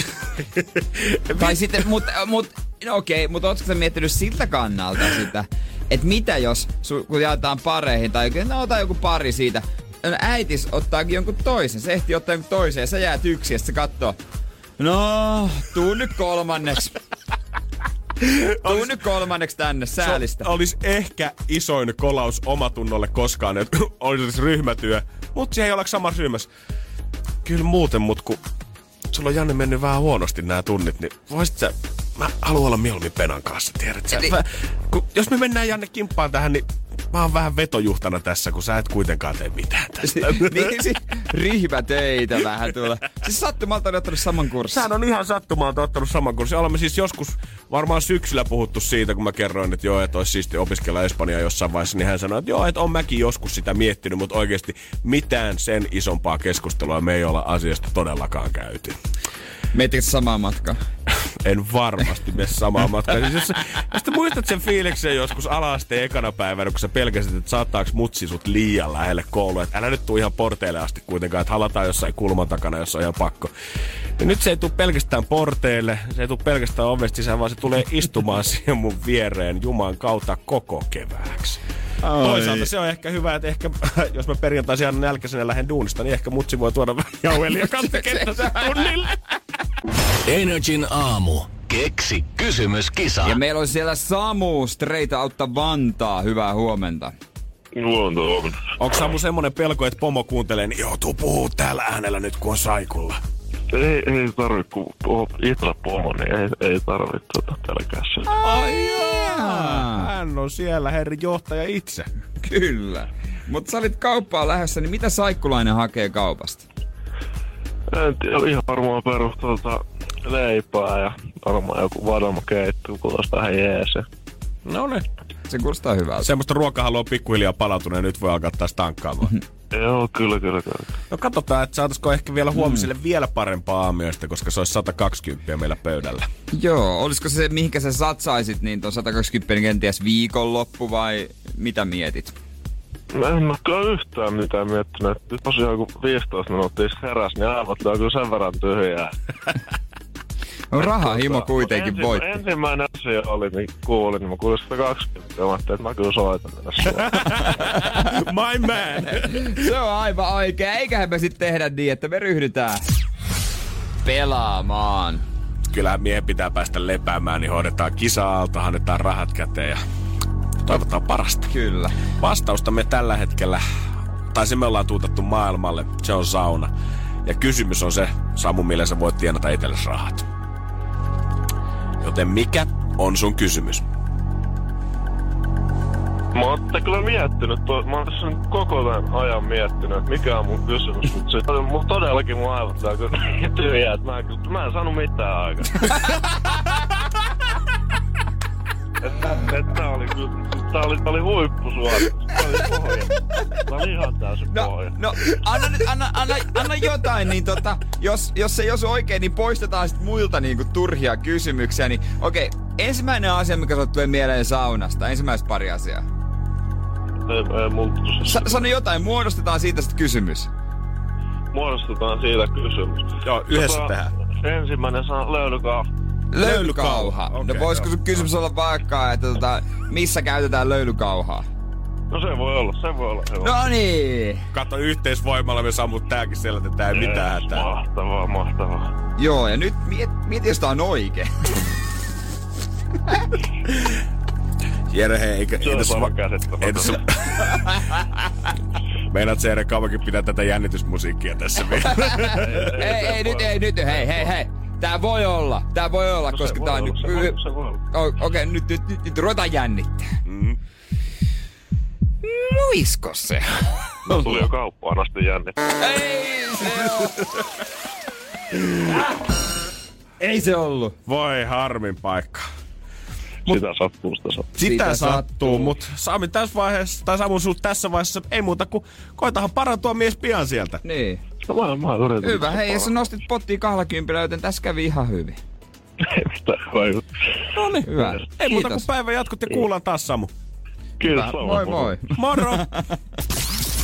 [laughs] Tai sitten, mut, mut no okei, mutta ootko sä miettinyt siltä kannalta sitä, että mitä jos, kun jaetaan pareihin tai no ota joku pari siitä, no, äitis ottaakin jonkun toisen, se ehtii ottaa jonkun toisen ja sä jäät yksin ja se katsoo, no, tuu nyt kolmanneksi. [laughs] Tuu nyt kolmanneksi tänne säälistä. Se olisi ehkä isoin kolaus omatunnolle koskaan, että [laughs] olisi ryhmätyö. Mutta siihen ei ole samassa ryhmässä. Kyllä muuten, mut kun sulla on Janne mennyt vähän huonosti nämä tunnit, niin voisit sä... Mä haluan olla mieluummin Penan kanssa, tiedät sä. Eli- Mä, kun, jos me mennään Janne kimppaan tähän, niin mä oon vähän vetojuhtana tässä, kun sä et kuitenkaan tee mitään tästä. [laughs] niin siis ryhmätöitä vähän tuolla. Siis sattumalta on ottanut saman kurssin. Sehän on ihan sattumalta ottanut saman kurssin. Olemme siis joskus varmaan syksyllä puhuttu siitä, kun mä kerroin, että joo, että olisi siisti opiskella Espanjaa jossain vaiheessa, niin hän sanoi, että joo, että on mäkin joskus sitä miettinyt, mutta oikeasti mitään sen isompaa keskustelua me ei olla asiasta todellakaan käyty. Miettikö sä samaa matkaa? En varmasti mene samaan matkaan. Siis jos, jos te muistat sen fiiliksen joskus ala-asteen ekana päivänä, kun sä pelkäsit, että saattaako mutsi sut liian lähelle koulua. Että älä nyt tuu ihan porteille asti kuitenkaan, että halataan jossain kulman takana, jos on ihan pakko. Ja nyt se ei tule pelkästään porteille, se ei tule pelkästään ovesta sisään, vaan se tulee istumaan [laughs] siihen mun viereen Juman kautta koko kevääksi. Ai. Toisaalta se on ehkä hyvä, että ehkä [laughs] jos mä perjantaisin ihan nälkäisenä lähden duunista, niin ehkä mutsi voi tuoda vähän jauhelia [laughs] kantakettä tunnille. Energin aamu. Keksi kysymyskisa. Ja meillä on siellä Samu Straight Outta Vantaa. Hyvää huomenta. Huomenta, huomenta. Onko Samu semmonen pelko, että pomo kuuntelee, niin joutuu puhua täällä äänellä nyt, kun on saikulla? Ei, ei tarvi, kun itsellä pomo, niin ei, ei tarvi tota pelkässä. Ai Hän on siellä herri johtaja itse. Kyllä. Mutta sä olit kauppaan lähdössä, niin mitä saikkulainen hakee kaupasta? En tiedä, ihan varmaan perus tota, leipää ja varmaan joku vadelmakeitto, kuulostaa ihan jees. No niin. Se kuulostaa hyvältä. Semmoista ruokahalua on pikkuhiljaa palautunut ja nyt voi alkaa taas tankkaamaan. Joo, kyllä, kyllä, kyllä. No katsotaan, että saataisiko ehkä vielä huomiselle mm. vielä parempaa aamioista, koska se olisi 120 meillä pöydällä. Joo, olisiko se, mihinkä sä satsaisit, niin tuon 120 kenties viikonloppu vai mitä mietit? Mä en ole kyllä yhtään mitään miettinyt. Nyt tosiaan kun 15 minuuttia heräs, niin aivot on kyllä sen verran tyhjää. [laughs] No rahahimo kuitenkin Ensimmä- voitti. Ensimmäinen asia oli, niin kuulin, niin mä kuulin 120. Ja mä ajattelin, että mä kyllä soitan tänne [laughs] My man! Se on aivan oikein. Eiköhän me sitten tehdä niin, että me ryhdytään pelaamaan. Kyllähän miehen pitää päästä lepäämään, niin hoidetaan kisa alta, annetaan rahat käteen ja toivotaan parasta. Kyllä. Vastaustamme tällä hetkellä, tai se me ollaan tuutettu maailmalle, se on sauna. Ja kysymys on se, Samu, millä sä voit tienata itsellesi rahat. Joten mikä on sun kysymys? Mä oon kyllä miettinyt, tuo, mä oon tässä nyt koko tämän ajan miettinyt, että mikä on mun kysymys, mutta se, mun todellakin mun aivot on kyllä [laughs] tyhjää, että mä, en mä en saanut mitään aikaa. [laughs] että, että tää oli tää oli, tää oli huippusuoritus. Ihan No, no anna, nyt, anna, anna, anna jotain, niin tota, jos, jos se ei osu oikein, niin poistetaan sit muilta niinku turhia kysymyksiä. Niin okei, ensimmäinen asia, mikä sulle tulee mieleen saunasta, ensimmäiset pari asiaa. Sa- sano jotain, muodostetaan siitä sitten kysymys. muodostetaan siitä kysymys. Joo, yhdessä Tota, tehdään. Ensimmäinen sana löydykää. Löylykauha. Okei, no voisiko sun kysymys olla vaikka, että tota, missä käytetään löylykauhaa? No se voi olla, se voi olla. Joo. No niin. Kato, yhteisvoimalla me sammut tääkin selätetään, ei mitään hätää. Mahtavaa, mahtavaa. Joo, ja nyt miet, mieti, jos tää on oikein. Jere, hei, eikä, Se ei on ei käsittämätöntä. tässä... Meinaat se Jere kauankin pitää tätä jännitysmusiikkia tässä vielä. [laughs] ei, ei, nyt, ei, nyt, hei, hei, hei. Tää voi olla, tää voi olla, No se koska voi tää on nyt... se voi- se voi Okei, nyt, nyt, nyt, nyt ruvetaan jännittää. Mm. Muisko se? Tuli jo kauppaan asti jännittää. Ei se Ei se ollut. Voi harmin paikka. Sitä sattuu, sitä sattuu. Sitä, Sitä sattuu, sattuu. mutta Sami tässä vaiheessa, tai Samu sul tässä vaiheessa, ei muuta kuin koitahan parantua mies pian sieltä. Niin. No mä, mä yritän. Hyvä, hei, ja sä nostit pottiin 20, joten tässä kävi ihan hyvin. [laughs] Ei mitään. No niin, Hyvä. ei muuta kuin Kiitos. päivän jatkot ja kuullaan taas Samu. Kiitos. Hyvä. samoin. Moi moi. Moro! [laughs]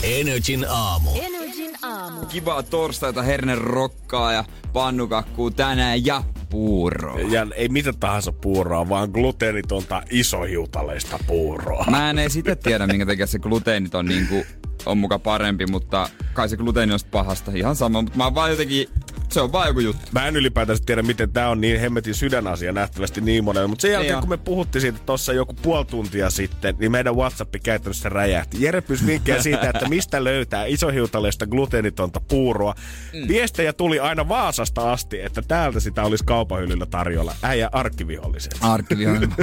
Energin aamu. Energin aamu. Kivaa torstaita, herne rokkaa ja pannukakkuu tänään ja puuroa. ja ei mitä tahansa puuroa, vaan gluteenitonta isohiutaleista puuroa. Mä en edes itse tiedä, minkä takia se gluteenit on niinku on muka parempi, mutta kai se gluteeni on pahasta. Ihan sama, mutta mä oon vaan jotenkin, se on vaan joku juttu. Mä en ylipäätänsä tiedä, miten tämä on niin hemmetin sydänasia nähtävästi niin monelle. Mutta sen jälkeen, kun me puhuttiin siitä tuossa joku puoli tuntia sitten, niin meidän WhatsApp käytännössä räjähti. Jere pyysi vinkkejä siitä, että mistä löytää isohiutaleista gluteenitonta puuroa. Mm. Viestejä tuli aina Vaasasta asti, että täältä sitä olisi kaupahyllyllä tarjolla. Äijä arkkiviholliset. Arkkivihollinen.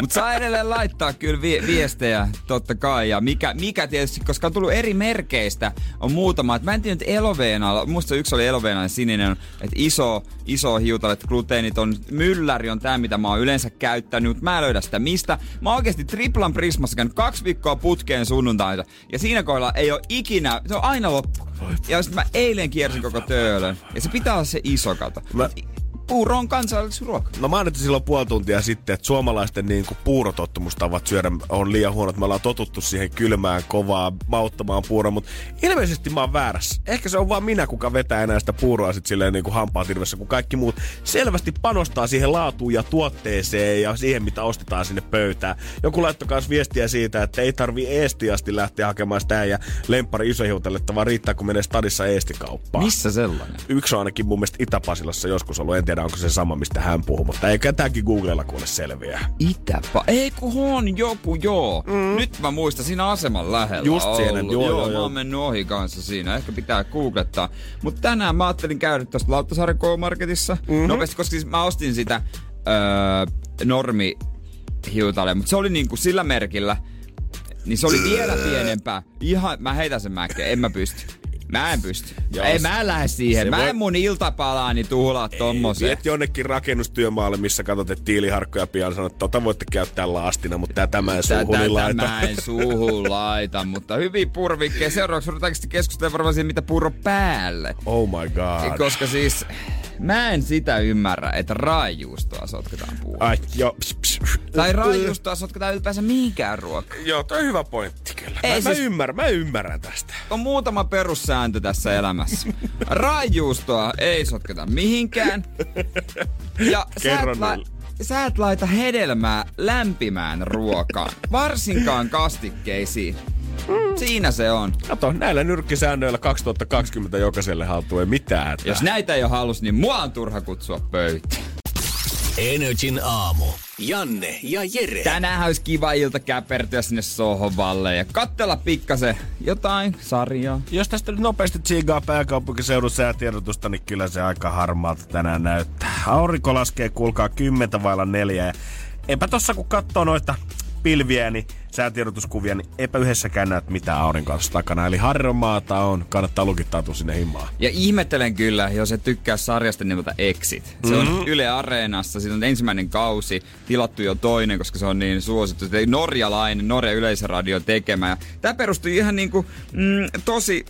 Mutta saa edelleen laittaa kyllä vi- viestejä, totta kai. Ja mikä, mikä tietysti, koska on tullut eri merkeistä, on muutama. Et mä en tiedä, että eloveenalla, musta yksi oli eloveenainen sininen, että iso, iso hiutale, että gluteenit on, mylläri on tämä, mitä mä oon yleensä käyttänyt, mutta mä en löydä sitä mistä. Mä oon oikeasti triplan prismassa käynyt kaksi viikkoa putkeen sunnuntaita, ja siinä kohdalla ei ole ikinä, se on aina loppu. Ja sitten mä eilen kiersin koko töölön, ja se pitää olla se iso kato. Mä- Puuro on kansallisruoka. No mä annettiin silloin puoli tuntia sitten, että suomalaisten niin kuin puurotottumustavat syödä on liian huonot. Me ollaan totuttu siihen kylmään, kovaa, mauttamaan puuroa, mutta ilmeisesti mä oon väärässä. Ehkä se on vaan minä, kuka vetää enää sitä puuroa sit silleen niin kuin hampaat irvessä, kun kaikki muut selvästi panostaa siihen laatuun ja tuotteeseen ja siihen, mitä ostetaan sinne pöytään. Joku laittoi kanssa viestiä siitä, että ei tarvi eestiasti lähteä hakemaan sitä ja lemppari isohiutalletta, vaan riittää, kun menee stadissa eestikauppaan. Missä sellainen? Yksi on ainakin mun mielestä Itä-Pasilassa joskus ollut. En tiedä, onko se sama, mistä hän puhuu, mutta eikä tämäkin Googlella kuule selviää. Itäpa. Ei kun on joku, joo. Mm. Nyt mä muistan, siinä aseman lähellä Just on siinä, ollut. joo, joo, joo, mä joo. oon mennyt ohi kanssa siinä. Ehkä pitää googlettaa. Mutta tänään mä ajattelin käydä tuosta Lauttasaaren K-Marketissa mm-hmm. nopeasti, koska siis mä ostin sitä öö, normi hiutale, mutta se oli niinku sillä merkillä, niin se oli vielä pienempää. Ihan, mä heitän sen mäkeen, en mä pysty. Mä en pysty. Joo, Ei mä lähde siihen. se Mä voi- en mun iltapalaani tuhlaa tommoseen. Viet jonnekin rakennustyömaalle, missä katsot, että tiiliharkkoja pian sanot, että tota voitte käyttää lastina, mutta tätä mä en suuhun Tätä laita. mä en suuhun [laughs] laita, mutta hyvin purvikkeja. Seuraavaksi ruvetaanko keskustella varmaan siitä, mitä purro päälle. Oh my god. Koska siis mä en sitä ymmärrä, että raajuustoa sotketaan puuhun. Ai, joo. Pss, pss. Tai raajuustoa sotketaan ylipäänsä mihinkään ruokaan. Joo, toi on hyvä pointti kyllä. Ei mä, siis- mä, ymmärrän, mä ymmärrän tästä. On muutama perussääntö tässä elämässä. [laughs] Raajuustoa ei sotketa mihinkään. Ja sä Kerro et, sä et laita hedelmää lämpimään ruokaan. Varsinkaan kastikkeisiin. Siinä se on. Kato, näillä nyrkkisäännöillä 2020 jokaiselle haltuu ei mitään. hätää. Jos näitä ei ole halus, niin mua on turha kutsua pöytään. Energin aamu. Janne ja Jere. Tänään olisi kiva ilta käpertyä sinne sohvalle ja katsella pikkasen jotain sarjaa. Jos tästä nyt nopeasti tsiigaa pääkaupunkiseudun säätiedotusta, niin kyllä se aika harmaalta tänään näyttää. Aurinko laskee, kuulkaa, kymmentä vailla neljä. Ja eipä tossa kun katsoo noita pilviä, niin säätiedotuskuvia, niin eipä yhdessäkään näet mitään aurinkoa takana. Eli harmaata on, kannattaa lukittautua sinne himaan. Ja ihmettelen kyllä, jos et tykkää sarjasta nimeltä Exit. Se on Yle Areenassa, siinä on ensimmäinen kausi, tilattu jo toinen, koska se on niin suosittu. Se norjalainen, Norja Yleisradio tekemä. Tämä perustuu ihan niinku, mm, tosi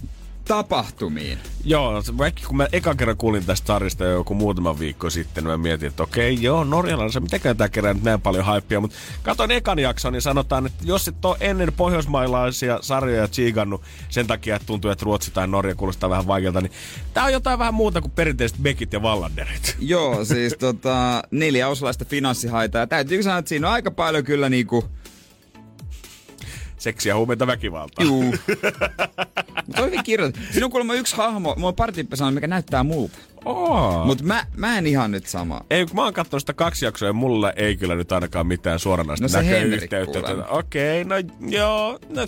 tapahtumiin. Joo, vaikka kun mä eka kerran kuulin tästä sarjasta jo joku muutama viikko sitten, niin mä mietin, että okei, joo, norjalainen, mitenkään tää kerää nyt näin paljon haippia, mutta katsoin ekan jakson, niin sanotaan, että jos et ole ennen pohjoismailaisia sarjoja tsiigannut sen takia, että tuntuu, että Ruotsi tai Norja kuulostaa vähän vaikealta, niin tää on jotain vähän muuta kuin perinteiset Bekit ja Wallanderit. [laughs] Joo, siis tota, neljä osalaista finanssihaitaa. Täytyy sanoa, että siinä on aika paljon kyllä niinku, Seksiä, huumeita, väkivaltaa. juu. [laughs] Mutta hyvin kirjoitettu. Siinä on kuulemma yksi hahmo, mulla on sanonut, mikä näyttää multa. Oh. Mutta mä, mä en ihan nyt sama. Ei, kun mä oon katsonut sitä kaksi jaksoa ja mulle ei kyllä nyt ainakaan mitään suoranaista No näköyhteyttä. Okei, no joo, no,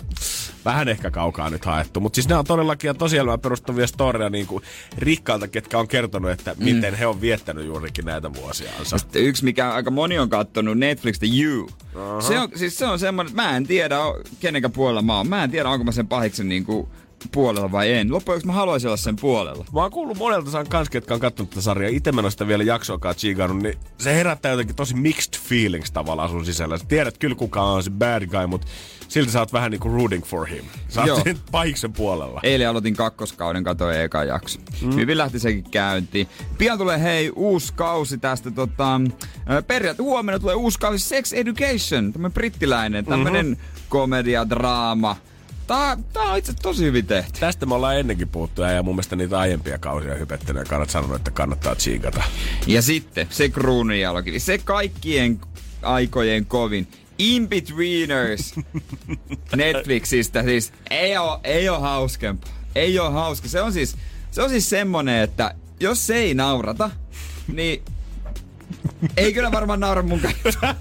vähän ehkä kaukaa nyt haettu. Mutta siis nämä on todellakin tosielämään perustuvia storeja niin kuin rikkailta, ketkä on kertonut, että Mm. miten he on viettänyt juurikin näitä vuosiansa. Sitten yksi, mikä aika moni on kattonut, Netflix The You. Uh-huh. Se on, siis se on semmoinen, että mä en tiedä, kenenkä puolella mä oon. Mä en tiedä, onko mä sen pahiksen niinku puolella vai en. Loppujen lopuksi mä haluaisin olla sen puolella. Mä oon kuullut monelta saan kans, ketkä on katsonut tätä sarjaa. Itse mä en sitä vielä jaksoakaan tsiigannut, niin se herättää jotenkin tosi mixed feelings tavallaan sun sisällä. Sä tiedät kyllä kuka on se bad guy, mutta silti sä oot vähän niinku rooting for him. Sä oot sen [laughs] pahiksen puolella. Eilen aloitin kakkoskauden, katoin eka jakso. Mm. Hyvin lähti sekin käyntiin. Pian tulee hei uusi kausi tästä tota, periaatteessa huomenna tulee uusi kausi Sex Education, tämmönen brittiläinen, tämmönen mm-hmm. komedia, draama. Tää, tää on itse tosi hyvin tehty. Tästä me ollaan ennenkin puhuttu ja mun mielestä niitä aiempia kausia hypettänyt ja kannat sanonut, että kannattaa tsiigata. Ja sitten se kruununjalokivi, se kaikkien aikojen kovin. In-Betweeners [laughs] Netflixistä siis ei oo, ei oo hauskempaa. Ei oo hauska. Se on siis, se on siis semmonen, että jos se ei naurata, niin ei kyllä varmaan naura mun [laughs] kanssa.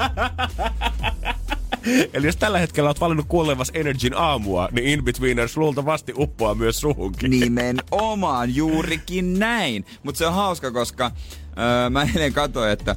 [laughs] Eli jos tällä hetkellä oot valinnut kuulevas Energyn aamua, niin In-Betweeners luultavasti uppoaa myös suhunkin. Nimenomaan, juurikin näin. Mutta se on hauska, koska öö, mä eilen katsoin, että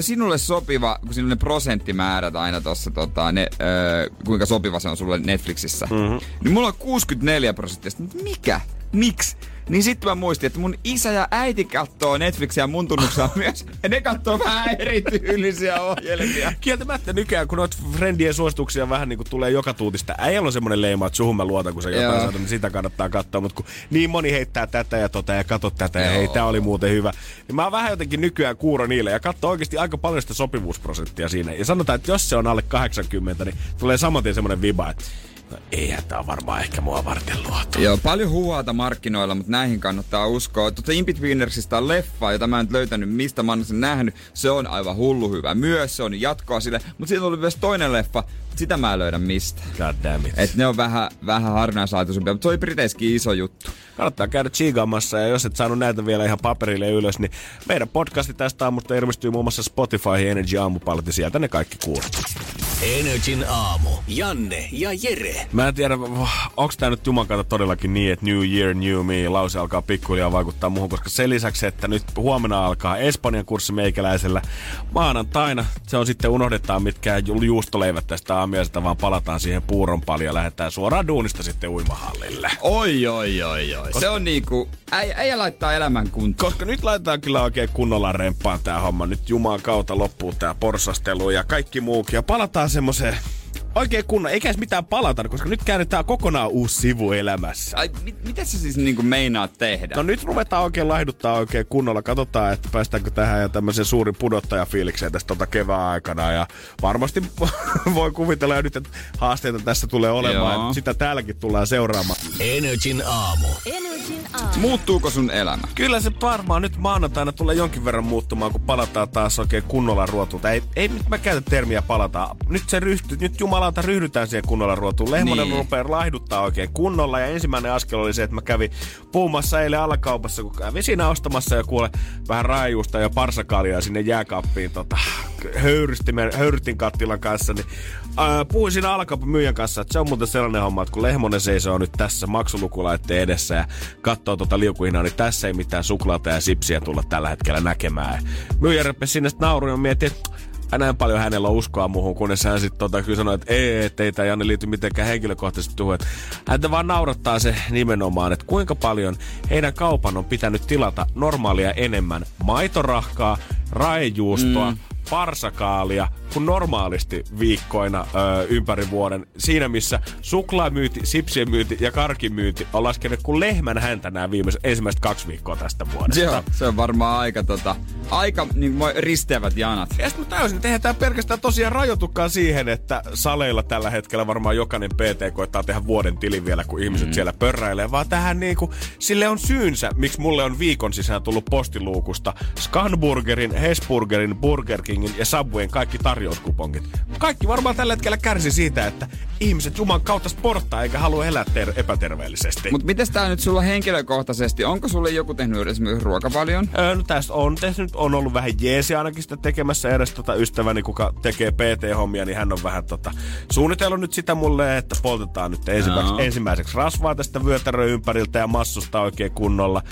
sinulle sopiva, kun sinulle ne prosenttimäärät aina tossa, tota, ne, öö, kuinka sopiva se on sulle Netflixissä. Mm-hmm. Niin mulla on 64 prosenttia. Mikä? Miksi? Niin sitten mä muistin, että mun isä ja äiti kattoo Netflixiä mun tunnuksella [laughs] myös. Ja ne kattoo vähän erityylisiä ohjelmia. Kieltämättä nykyään, kun noita friendien suosituksia vähän niin kuin tulee joka tuutista, ei ole semmoinen leima, että suhun mä luotan, kun se jotain Joo. sanoo, niin sitä kannattaa katsoa. Mutta kun niin moni heittää tätä ja tota ja kato tätä ja Joo. hei, tää oli muuten hyvä. Niin mä oon vähän jotenkin nykyään kuuro niille ja katso oikeasti aika paljon sitä sopivuusprosenttia siinä. Ja sanotaan, että jos se on alle 80, niin tulee saman tien semmoinen viba, että no eihän tää on varmaan ehkä mua varten luotu. Joo, paljon huuhaata markkinoilla, mutta näihin kannattaa uskoa. Tuota Inbetweenersista on leffa, jota mä en nyt löytänyt, mistä mä oon sen nähnyt. Se on aivan hullu hyvä myös, se on jatkoa sille. Mutta siitä oli myös toinen leffa, sitä mä en löydä mistä. God damn it. Et ne on vähän, vähän harvinaislaatuisempia, mutta se oli Briteissäkin iso juttu. Kannattaa käydä chiigaamassa ja jos et saanut näitä vielä ihan paperille ylös, niin meidän podcasti tästä aamusta ilmestyy muun muassa Spotify Energy aamupaltti. Sieltä ne kaikki kuulut. Energin aamu. Janne ja Jere. Mä en tiedä, onko tämä nyt jumakata todellakin niin, että New Year, New Me, lause alkaa pikkuhiljaa vaikuttaa muuhun, koska sen lisäksi, että nyt huomenna alkaa Espanjan kurssi meikäläisellä maanantaina, se on sitten unohdetaan mitkä juustoleivät tästä aamiaisesta, vaan palataan siihen puuron paljon ja lähdetään suoraan duunista sitten uimahallille. Oi, oi, oi, oi. Se on niinku, äijä, äijä laittaa elämän kuntoon. Koska nyt laitetaan kyllä oikein kunnolla remppaan tää homma. Nyt Jumalan kautta loppuu tää porsastelu ja kaikki muukin. Ja palataan hacemos eh, oikein kunnon, eikä edes mitään palata, koska nyt käännetään kokonaan uusi sivu elämässä. Ai, mit, mitä sä siis niinku meinaat tehdä? No nyt ruvetaan oikein laihduttaa oikein kunnolla. Katsotaan, että päästäänkö tähän ja tämmöisen suurin pudottajafiilikseen tästä tota kevään aikana. Ja varmasti [laughs] voi kuvitella jo nyt, että haasteita tässä tulee olemaan. Joo. Sitä täälläkin tullaan seuraamaan. Energin aamu. Muuttuuko sun elämä? Kyllä se varmaan nyt maanantaina tulee jonkin verran muuttumaan, kun palataan taas oikein kunnolla ruotulta. Ei, ei nyt mä käytä termiä palata. Nyt se ryhty, nyt jumalauta ryhdytään siihen kunnolla ruotuun. Lehmonen Niin. rupeaa laihduttaa oikein kunnolla. Ja ensimmäinen askel oli se, että mä kävin puumassa eilen alakaupassa, kun kävin siinä ostamassa ja kuule vähän raajuusta ja parsakaalia sinne jääkaappiin tota, höyrystimen, höyrytin kattilan kanssa. Niin, ää, puhuin siinä alakaupan myyjän kanssa, että se on muuten sellainen homma, että kun Lehmonen seisoo nyt tässä maksulukulaitteen edessä ja katsoo tuota liukuhinaa, niin tässä ei mitään suklaata ja sipsiä tulla tällä hetkellä näkemään. Myyjä sinne sitten nauruun ja mietti, että näin paljon hänellä on uskoa muuhun, kunnes hän sitten tota, kyllä sanoi, että ei, että ei tämä Janne liity mitenkään henkilökohtaisesti tuohon. Häntä vaan naurattaa se nimenomaan, että kuinka paljon heidän kaupan on pitänyt tilata normaalia enemmän maitorahkaa, raejuustoa, mm parsakaalia kuin normaalisti viikkoina ö, ympäri vuoden. Siinä missä suklaamyynti, sipsien myynti ja karkimyynti on laskenut kuin lehmän häntä nämä viimeiset ensimmäiset kaksi viikkoa tästä vuodesta. Joo, se on varmaan aika tota, aika niin risteävät janat. Ja sitten mä täysin, eihän tää pelkästään tosiaan rajoitukaan siihen, että saleilla tällä hetkellä varmaan jokainen PT koittaa tehdä vuoden tilin vielä, kun ihmiset mm. siellä pörräilee, vaan tähän niinku, sille on syynsä, miksi mulle on viikon sisään tullut postiluukusta Scanburgerin, Hesburgerin, Burger Kingin ja Subwayn kaikki tarjouskupongit. Kaikki varmaan tällä hetkellä kärsi siitä, että ihmiset juman kautta sporttaa eikä halua elää ter- epäterveellisesti. Mutta miten tää nyt sulla henkilökohtaisesti, onko sulle joku tehnyt esimerkiksi ruokavalion? Öö, no tästä on tehnyt, on ollut vähän jeesi ainakin sitä tekemässä edes tota ystäväni, kuka tekee PT-hommia, niin hän on vähän tota, suunnitellut nyt sitä mulle, että poltetaan nyt ensimmäiseksi, Joo. ensimmäiseksi rasvaa tästä vyötärön ympäriltä ja massusta oikein kunnolla.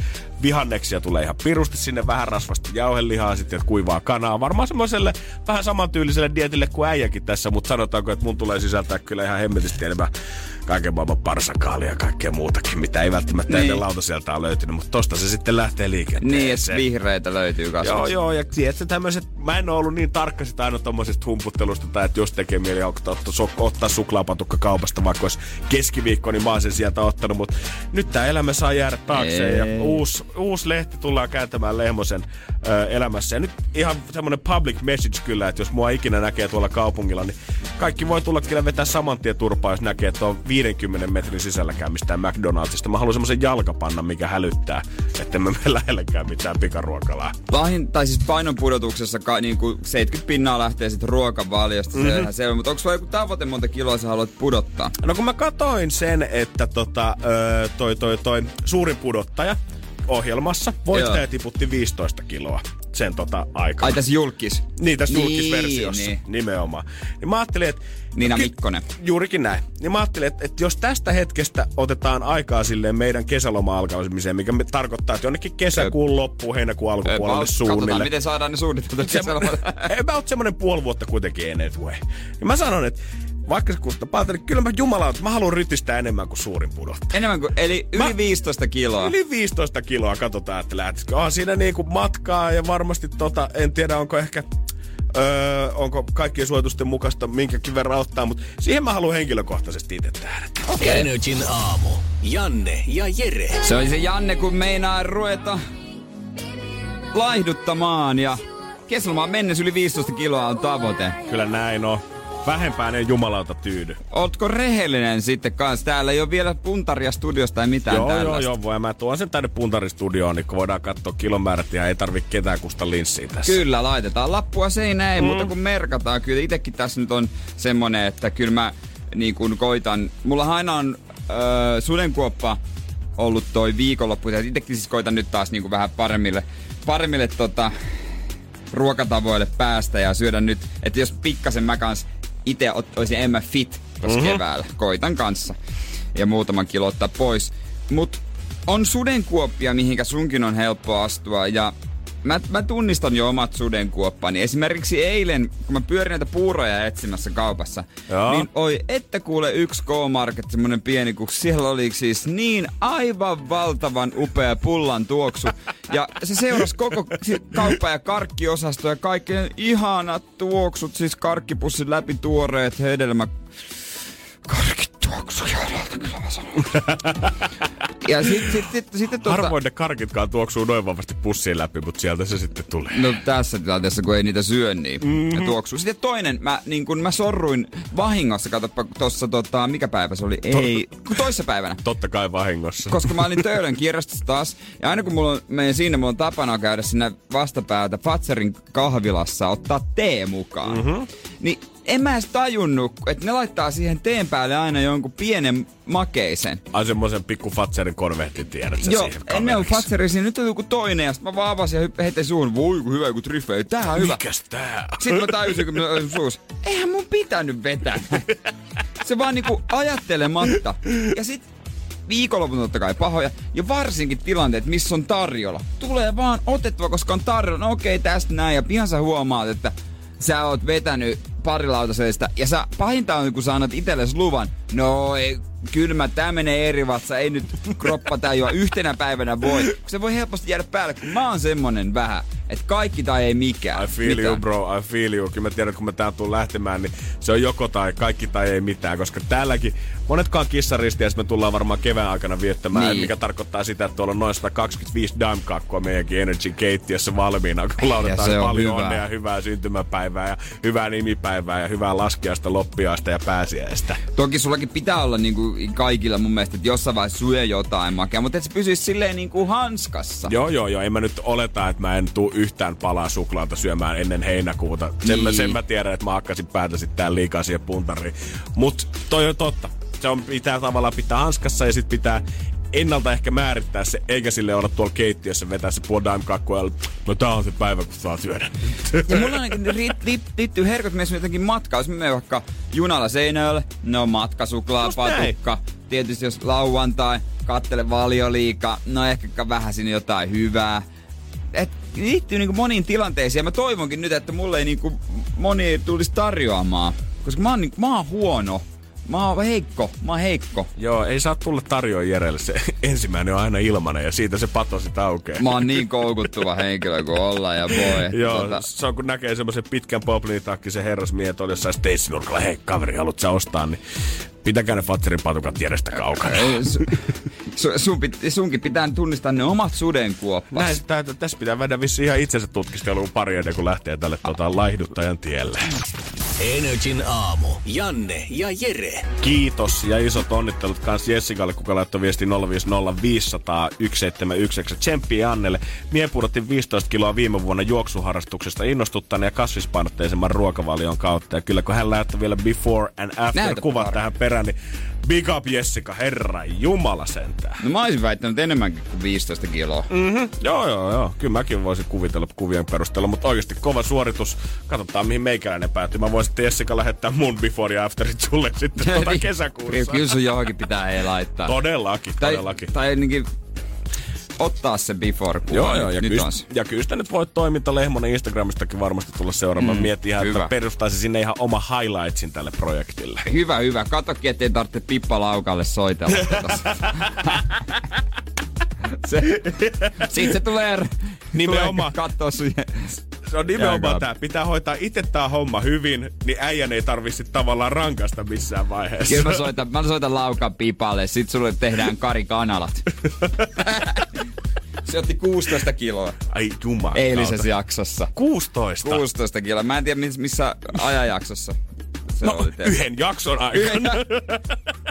Vihanneksia tulee ihan pirusti sinne, vähän rasvasta jauhelihaa, sitten kuivaa kanaa. Varmaan semmoiselle vähän samantyyliselle dietille kuin äijäkin tässä, mutta sanotaanko, että mun tulee sisältää kyllä ihan hemmetisti enemmän kaiken maailman parsakaalia ja kaikkea muutakin, mitä ei välttämättä Niin. ennen lautasieltä ole löytynyt, mutta tosta se sitten lähtee liikenteeseen. Niin, että vihreitä löytyy kasvista. Joo, joo, ja tiedätkö tämmöiset, mä en ole ollut niin tarkka sitä aina tommosesta humputtelusta, tai että jos tekee mieli ottaa, ottaa, suklaapatukka kaupasta, vaikka olisi keskiviikko, niin mä oon sen sieltä ottanut, mutta nyt tää elämä saa jäädä taakse, Ei. ja uusi, uusi lehti tullaan kääntämään Lehmosen ö, elämässä, ja nyt ihan semmonen public message kyllä, että jos mua ikinä näkee tuolla kaupungilla, niin kaikki voi tulla kyllä vetää saman tien turpaa, jos näkee, että on 50 metrin sisälläkään mistään McDonaldsista. Mä haluan semmoisen jalkapannan, mikä hälyttää, että mä mene lähellekään mitään pikaruokalaa. Vahin, tai siis painonpudotuksessa ka, niin kuin 70 pinnaa lähtee sitten ruokavaliosta, Mhm. mm-hmm. selvä. Mutta onko sulla joku tavoite, monta kiloa sä haluat pudottaa? No kun mä katoin sen, että tota, ö, toi, toi, toi suurin pudottaja ohjelmassa, voittaja Joo. tiputti 15 kiloa sen tota aikana. Ai tässä julkis. Niin, tässä Niin, julkisversiossa niin. nimenomaan. Niin mä ajattelin, että... Niina Mikkonen. Juurikin näin. Niin mä ajattelin, että, että jos tästä hetkestä otetaan aikaa silleen meidän kesäloma alkamiseen, mikä me- tarkoittaa, että jonnekin kesäkuun loppuun, heinäkuun alkupuolelle Katsotaan, suunnilleen. miten saadaan ne kesällä. [laughs] en mä oot semmonen puoli vuotta kuitenkin anyway. Ja mä sanon, että vaikka se kuulostaa paljon, niin kyllä mä jumala, mä haluan rytistää enemmän kuin suurin pudottaja. Enemmän kuin, eli yli Mä- 15 kiloa. Yli 15 kiloa, katsotaan, että lähtisikö. On siinä niinku matkaa ja varmasti tota, en tiedä onko ehkä Öö, onko kaikkien suositusten mukaista minkäkin verran ottaa, mutta siihen mä haluan henkilökohtaisesti itse tähdätä. Energin aamu. Janne ja Jere. Se oli se Janne, kun meinaa ruveta laihduttamaan ja kesälomaan mennessä yli 15 kiloa on tavoite. Kyllä näin on. Vähempään ei jumalauta tyydy. Ootko rehellinen sitten kanssa? Täällä ei ole vielä puntaria studiosta tai mitään joo, joo, tällaista. joo, voi. Mä tuon sen tänne puntaristudioon, niin kun voidaan katsoa kilomäärät ja ei tarvi ketään kusta linssiä tässä. Kyllä, laitetaan lappua seinään, ei mm. mutta kun merkataan. Kyllä itekin tässä nyt on semmonen, että kyllä mä niin kun koitan. Mulla aina on öö, sudenkuoppa ollut toi viikonloppu. Ja itekin siis koitan nyt taas niin kuin vähän paremmille, paremmille tota, ruokatavoille päästä ja syödä nyt. Että jos pikkasen mä kans itse olisin enemmän fit tuossa mm-hmm. keväällä. Koitan kanssa. Ja muutaman kilo ottaa pois. Mut on sudenkuoppia, mihinkä sunkin on helppo astua. Ja mä, mä tunnistan jo omat sudenkuoppani. Esimerkiksi eilen, kun mä pyörin näitä puuroja etsimässä kaupassa, Joo. niin oi, että kuule yksi K-Market, semmonen pieni, kun siellä oli siis niin aivan valtavan upea pullan tuoksu. Ja se seurasi koko kauppa- ja karkkiosasto ja kaikki ne ihanat tuoksut, siis karkkipussin läpi tuoreet hedelmä... Karkkituoksu, kyllä mä sanon. [laughs] Ja sitten sit, sit, sit, tota, Harvoin ne karkitkaan tuoksuu noin vahvasti pussiin läpi, mutta sieltä se sitten tulee. No tässä tilanteessa, kun ei niitä syö, niin mm-hmm. ne tuoksuu. Sitten toinen, mä, niin kun mä sorruin vahingossa, katsoppa tossa, tota, mikä päivä se oli? Ei, kun toissa päivänä. Totta kai vahingossa. Koska mä olin Töölön kirjastossa taas, ja aina kun mulla on, menen sinne, mulla on tapana käydä sinne vastapäätä Fatserin kahvilassa, ottaa tee mukaan. Mm-hmm. Niin en mä edes tajunnut, että ne laittaa siihen teen päälle aina jonkun pienen makeisen. Ai semmoisen pikku Fatserin korvehtin tiedät sä Joo, siihen ennen on. Fatseri, siinä nyt on joku toinen, ja sitten mä vaan avasin ja heitin suun, voi kun hyvä, kun triffe, tää on hyvä. Mikäs tää? Sitten mä tajusin, kun mä olin suus, eihän mun pitänyt vetää. Se vaan niinku ajattelematta. Ja sit viikonlopun totta kai pahoja. Ja varsinkin tilanteet, missä on tarjolla. Tulee vaan otettua, koska on tarjolla. No okei, tästä näin. Ja pian sä huomaat, että sä oot vetänyt pari lautaseista. Ja sä pahinta on, kun sä annat itsellesi luvan. No ei, kylmä, tää menee eri vatsa. Ei nyt kroppa tajua yhtenä päivänä voi. Se voi helposti jäädä päälle, kun mä oon semmonen vähän, että kaikki tai ei mikään. I feel Mitä? you bro, I feel you. Kyllä mä tiedän, että kun mä tää tuun lähtemään, niin se on joko tai kaikki tai ei mitään, koska täälläkin monetkaan kissaristiä me tullaan varmaan kevään aikana viettämään, Niin. mikä tarkoittaa sitä, että tuolla on noin 125 dime-kakkua meidänkin Energy keittiössä valmiina, kun lauletaan on paljon hyvä. onnea, hyvää syntymäpäivää ja hyvää nimipäivää ja hyvää laskiaista, loppiaista ja pääsiäistä. Toki sullakin pitää olla niinku kaikilla mun mielestä, että jossain vaiheessa syö jotain makea, mutta et se pysyisi silleen niinku hanskassa. Joo, joo, joo. En mä nyt oleta, että mä en tuu yhtään palaa suklaata syömään ennen heinäkuuta. Sen, mä, Niin. sen mä tiedän, että mä hakkasin päätä sitten tää liikaa siihen puntariin. Mut toi on totta. Se on, pitää tavallaan pitää hanskassa ja sit pitää ennalta ehkä määrittää se, eikä sille olla tuolla keittiössä vetää se puoli dime kakkua ja no tää on se päivä, kun saa syödä. Ja mulla ainakin liittyy herkot myös jotenkin matkaa. Jos menen vaikka junalla Seinäjölle, no matkasuklaa, Just näin. patukka. Tietysti jos lauantai, kattele valioliika, no ehkä vähän sinne jotain hyvää. Et liittyy niinku moniin tilanteisiin ja mä toivonkin nyt, että mulle ei niinku moni tulisi tarjoamaan. Koska mä oon, niinku, mä oon huono. Mä oon heikko. Mä oon heikko. Joo, ei saa tulla tarjoa Jerelle. Se [laughs] ensimmäinen on aina ilmanen ja siitä se pato sit aukeaa. Mä oon niin koukuttuva henkilö kuin olla ja voi. [laughs] Joo, Tota, se on kun näkee semmoisen pitkän poplinitakki, se herrasmiehet on jossain steisinurkalla, hei kaveri, haluat sä ostaa, niin pitäkää ne Fatserin patukat Jerestä kaukana. su, [laughs] su, sun, pit, sunkin pitää tunnistaa ne omat sudenkuoppas. Näin, tää, tässä pitää vedä vissi ihan itsensä tutkisteluun pari ennen kuin lähtee tälle tota, laihduttajan tielle. Energin aamu. Janne ja Jere. Kiitos ja isot onnittelut kans Jessikalle, kuka laittoi viesti 050 Tsemppiä Annelle. Mie pudotin 15 kiloa viime vuonna juoksuharrastuksesta innostuttaneen ja kasvispainotteisemman ruokavalion kautta. Ja kyllä kun hän laittoi vielä before and after Näytä kuvat pari. tähän perään, niin big up Jessica, herra jumala sentään. No mä olisin väittänyt enemmänkin kuin 15 kiloa. Mm-hmm. Joo, joo, joo. Kyllä mäkin voisin kuvitella kuvien perusteella, mutta oikeasti kova suoritus. Katsotaan, mihin meikäläinen päätyy. Mä voisin Jessica lähettää mun before ja afterit sulle sitten [laughs] tuota kesäkuussa. Kyllä sun johonkin pitää ei laittaa. Todellakin, tai, todellakin. tai ainakin ottaa se before kuva. Joo, joo, ja nyt kyllä, ja kyllä sitä nyt voit toiminta Lehmonen Instagramistakin varmasti tulla seuraamaan. Mm, Mietin ihan, hyvä. että perustaisi sinne ihan oma highlightsin tälle projektille. Hyvä, hyvä. Katokin, ettei tarvitse Pippa Laukalle soitella. [laughs] se, siitä se tulee, tulee sun Se on nimenomaan tää. Pitää hoitaa itse tää homma hyvin, niin äijän ei tarvitsi tavallaan rankasta missään vaiheessa. Kyllä mä soitan, mä soitan Laukan Pipalle, sit sulle tehdään Kari Kanalat. [laughs] se otti 16 kiloa Ai jumala. eilisessä jaksossa. 16. 16 kiloa. Mä en tiedä miss- missä ajanjaksossa se No, oli tehty. yhden jakson aikana.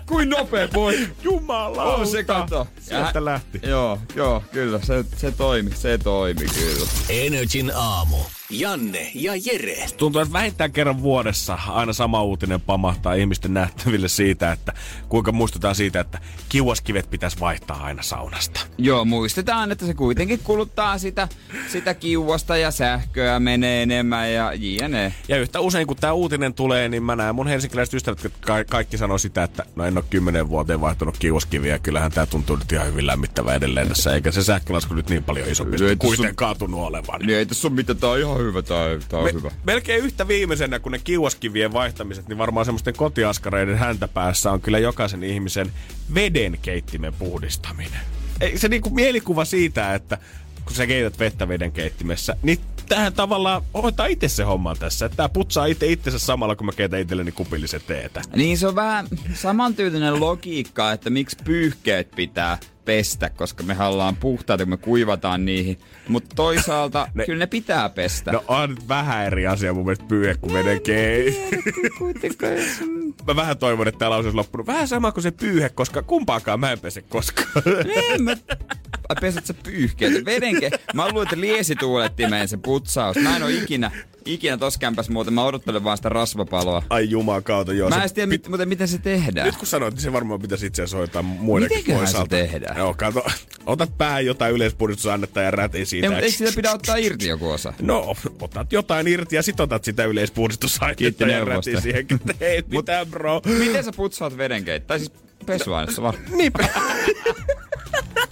Kuin nopea voi. Jumala. On se kato. Sieltä Ja- lähti. Joo, joo, kyllä. Se, se toimi, se toimi kyllä. Energin aamu. Janne ja Jere. Tuntuu, että vähintään kerran vuodessa aina sama uutinen pamahtaa ihmisten nähtäville siitä, että kuinka muistutaan siitä, että kiuaskivet pitäisi vaihtaa aina saunasta. Joo, muistetaan, että se kuitenkin kuluttaa sitä, sitä kiuasta ja sähköä menee enemmän ja jne. Ja yhtä usein kun tämä uutinen tulee, niin mä näen mun helsinkiläiset ystävät, että ka- kaikki sanoo sitä, että no en ole kymmenen vuoteen vaihtanut kiuaskiviä. Kyllähän tämä tuntuu nyt ihan hyvin lämmittävä edelleen tässä, eikä se sähkölasku nyt niin paljon isompi kuitenkaan tunnu olevan. Niin ei tässä ole mitään, tää on ihan hyvä, tää, tää on Me, hyvä. melkein yhtä viimeisenä kuin ne kiuaskivien vaihtamiset, niin varmaan semmoisten kotiaskareiden häntä päässä on kyllä jokaisen ihmisen veden keittimen puhdistaminen. Ei, se niinku mielikuva siitä, että kun sä keität vettä veden keittimessä, niin tähän tavallaan hoitaa itse se homma tässä. Että tää putsaa itse itsensä samalla, kun mä keitän itselleni kupillisen teetä. Niin se on vähän samantyylinen logiikka, että miksi pyyhkeet pitää pestä, koska me ollaan puhtaita, kun me kuivataan niihin. Mutta toisaalta Ne- kyllä ne pitää pestä. No on nyt vähän eri asia mun mielestä pyyhe kuin veden kei. kuitenkaan. Mä vähän toivon, että täällä olisi loppunut vähän sama kuin se pyyhe, koska kumpaakaan mä en pese koskaan. En mä... Ai, Pesät sä pyyhkeet? Vedenke... Mä luulen, että liesituulettimeen se putsaus. Mä en oo ikinä, ikinä tossa kämpäs muuten. Mä odottelen vaan sitä rasvapaloa. Ai jumaa kautta, joo. Mä en tiedä, mit, muuten, miten se tehdään. Nyt kun sanoit, niin se varmaan pitäisi itse asiassa hoitaa muidenkin Mitenköhän se tehdään? Joo, kato. Otat päähän jotain yleispuhdistusannetta ja räti siitä. Ei, mutta eikö sitä pidä ottaa irti joku osa? No, otat jotain irti ja sit otat sitä Kiitti yleispuhdistusannetta ja räti siihen. Ei [laughs] mitään, bro. Miten sä putsaat vedenkeit? Tai siis pesuaineessa var. Niinpä.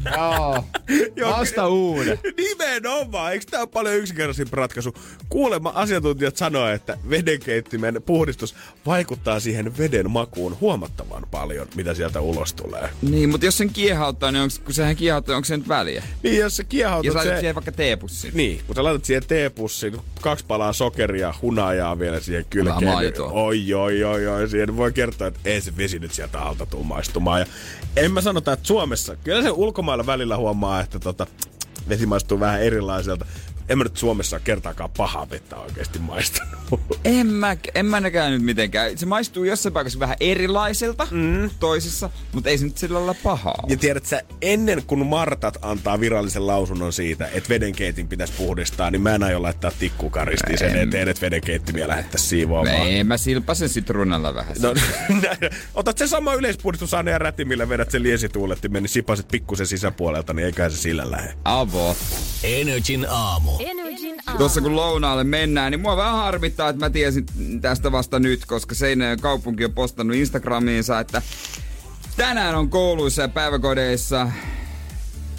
[laughs] Joo. Vasta uuden. Nimenomaan, eikö tämä ole paljon yksinkertaisempi ratkaisu? Kuulemma asiantuntijat sanoo, että vedenkeittimen puhdistus vaikuttaa siihen veden makuun huomattavan paljon, mitä sieltä ulos tulee. Niin, mutta jos sen kiehauttaa, niin onks, kun sehän kiehauttaa, onko se nyt väliä? Niin, jos sä kiehautat Ja sä laitat se... siihen vaikka teepussiin. Niin, kun sä laitat siihen teepussiin kaksi palaa sokeria, hunajaa vielä siihen kylkeen. Oi, oi, oi, oi. Siihen voi kertoa, että ei se vesi nyt sieltä alta tuu maistumaan. Ja en mä sanota, että Suomessa, kyllä se ulkomailla välillä huomaa, että tota, vesi maistuu vähän erilaiselta. En mä nyt Suomessa kertaakaan pahaa vettä oikeasti maistanut. En mä, en mä näkään nyt mitenkään. Se maistuu jossain paikassa vähän erilaiselta mm. toisissa, mutta ei se nyt sillä lailla pahaa. Ja tiedät sä, ennen kuin Martat antaa virallisen lausunnon siitä, että vedenkeitin pitäisi puhdistaa, niin mä en aio laittaa tikkukaristiin sen En. eteen, että vedenkeittimiä lähettäisiin siivoamaan. Ei, mä silpasen sitruunalla vähän. No, [laughs] otat sen sama yleispuhdistusane ja räti, millä vedät sen liesituulettimen, niin sipaset pikkusen sisäpuolelta, niin eiköhän se sillä lähde. Avo. Energin aamu. Tuossa kun lounaalle mennään, niin mua vähän harmittaa, että mä tiesin tästä vasta nyt, koska Seinäjoen kaupunki on postannut Instagramiinsa, että tänään on kouluissa ja päiväkodeissa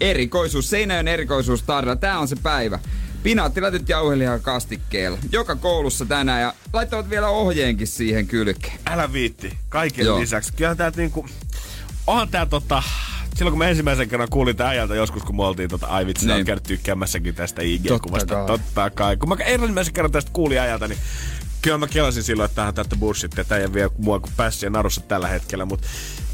erikoisuus, Seinäjoen erikoisuus tarjolla. Tää on se päivä. Pinaattilätyt jauhelihaa kastikkeella. Joka koulussa tänään ja laittavat vielä ohjeenkin siihen kylkeen. Älä viitti. Kaiken Joo. lisäksi. Kyllä tää niinku... Onhan tää tota... Silloin kun mä ensimmäisen kerran kuulin tää ajalta joskus, kun me oltiin tota, ai vitsi, Niin. käynyt tykkäämässäkin tästä Totta IG-kuvasta. kai. Totta kai. Kun mä ensimmäisen kerran tästä kuulin ajalta, niin kyllä mä kelasin silloin, että tähän täyttä bullshit, että ei vie mua kuin pässiä narussa tällä hetkellä, mutta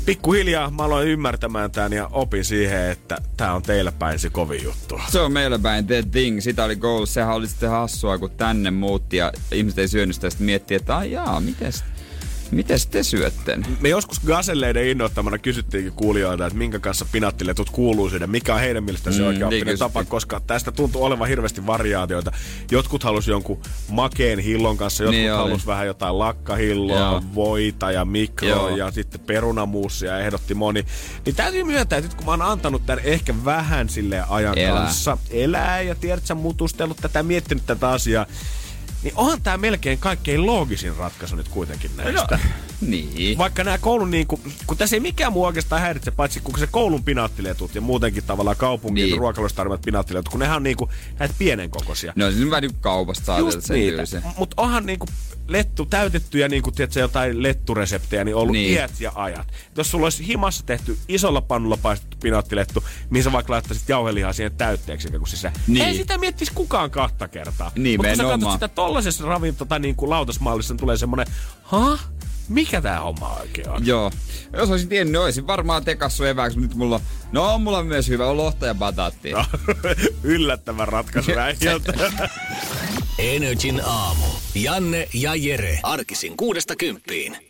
pikkuhiljaa mä aloin ymmärtämään tämän ja opin siihen, että tää on teillä päin se kovin juttu. Se on meillä päin The Thing. Sitä oli koulussa. Sehän oli sitten hassua, kun tänne muutti ja ihmiset ei syönyt sitä. Sitten miettii, että ai jaa, mites, mites te syötte? ne?" Me joskus gaselleiden innoittamana kysyttiinkin kuulijoilta, että minkä kanssa pinattiletut kuuluu syödä, mikä on heidän mielestään se Mm, oikea niin oppinen tapa, koska tästä tuntuu olevan hirveästi variaatioita. Jotkut halusi jonkun makeen hillon kanssa, jotkut Niin halusi vähän jotain lakkahilloa, Joo. voita ja mikroa Joo. ja sitten perunamuusia ehdotti moni. Niin täytyy myöntää, että nyt kun mä oon antanut tämän ehkä vähän sille ajan Elää. kanssa elää ja tiedät sä mutustellut tätä, miettinyt tätä asiaa, niin onhan tämä melkein kaikkein loogisin ratkaisu nyt kuitenkin näistä. Niin. Vaikka nämä koulun, niin kuin, kun tässä ei mikään muu oikeastaan häiritse, paitsi kun se koulun pinaattiletut ja muutenkin tavallaan kaupungin Niin. niin. ruokailusta tarvitsevat pinaattiletut, kun nehän on niin kuin, näitä pienen kokoisia. No siis vähän niin kaupasta saa Just sen niitä. Mutta onhan niinku lettu, täytettyjä niinku, tiedätkö, jotain lettureseptejä, niin ollut Niin. niin. iät ja ajat. Jos sulla olisi himassa tehty isolla pannulla paistettu pinaattilettu, mihin sä vaikka laittaisit jauhelihaa siihen täytteeksi kuin sisään. Niin. Ei sitä miettisi kukaan kahta kertaa. Mutta kun sä katsot sitä tollasessa ravinto- tai niinku lautasmallissa, niin tulee semmonen, ha? Mikä tää homma oikein on? Joo. Jos olisin tiennyt, niin olisin varmaan tekassu evääksi, mutta nyt mulla on... No on mulla myös hyvä, on lohta ja bataattia. No, [laughs] Yllättävä ratkaisu [laughs] äijältä. Energin aamu. Janne ja Jere. Arkisin kuudesta kymppiin.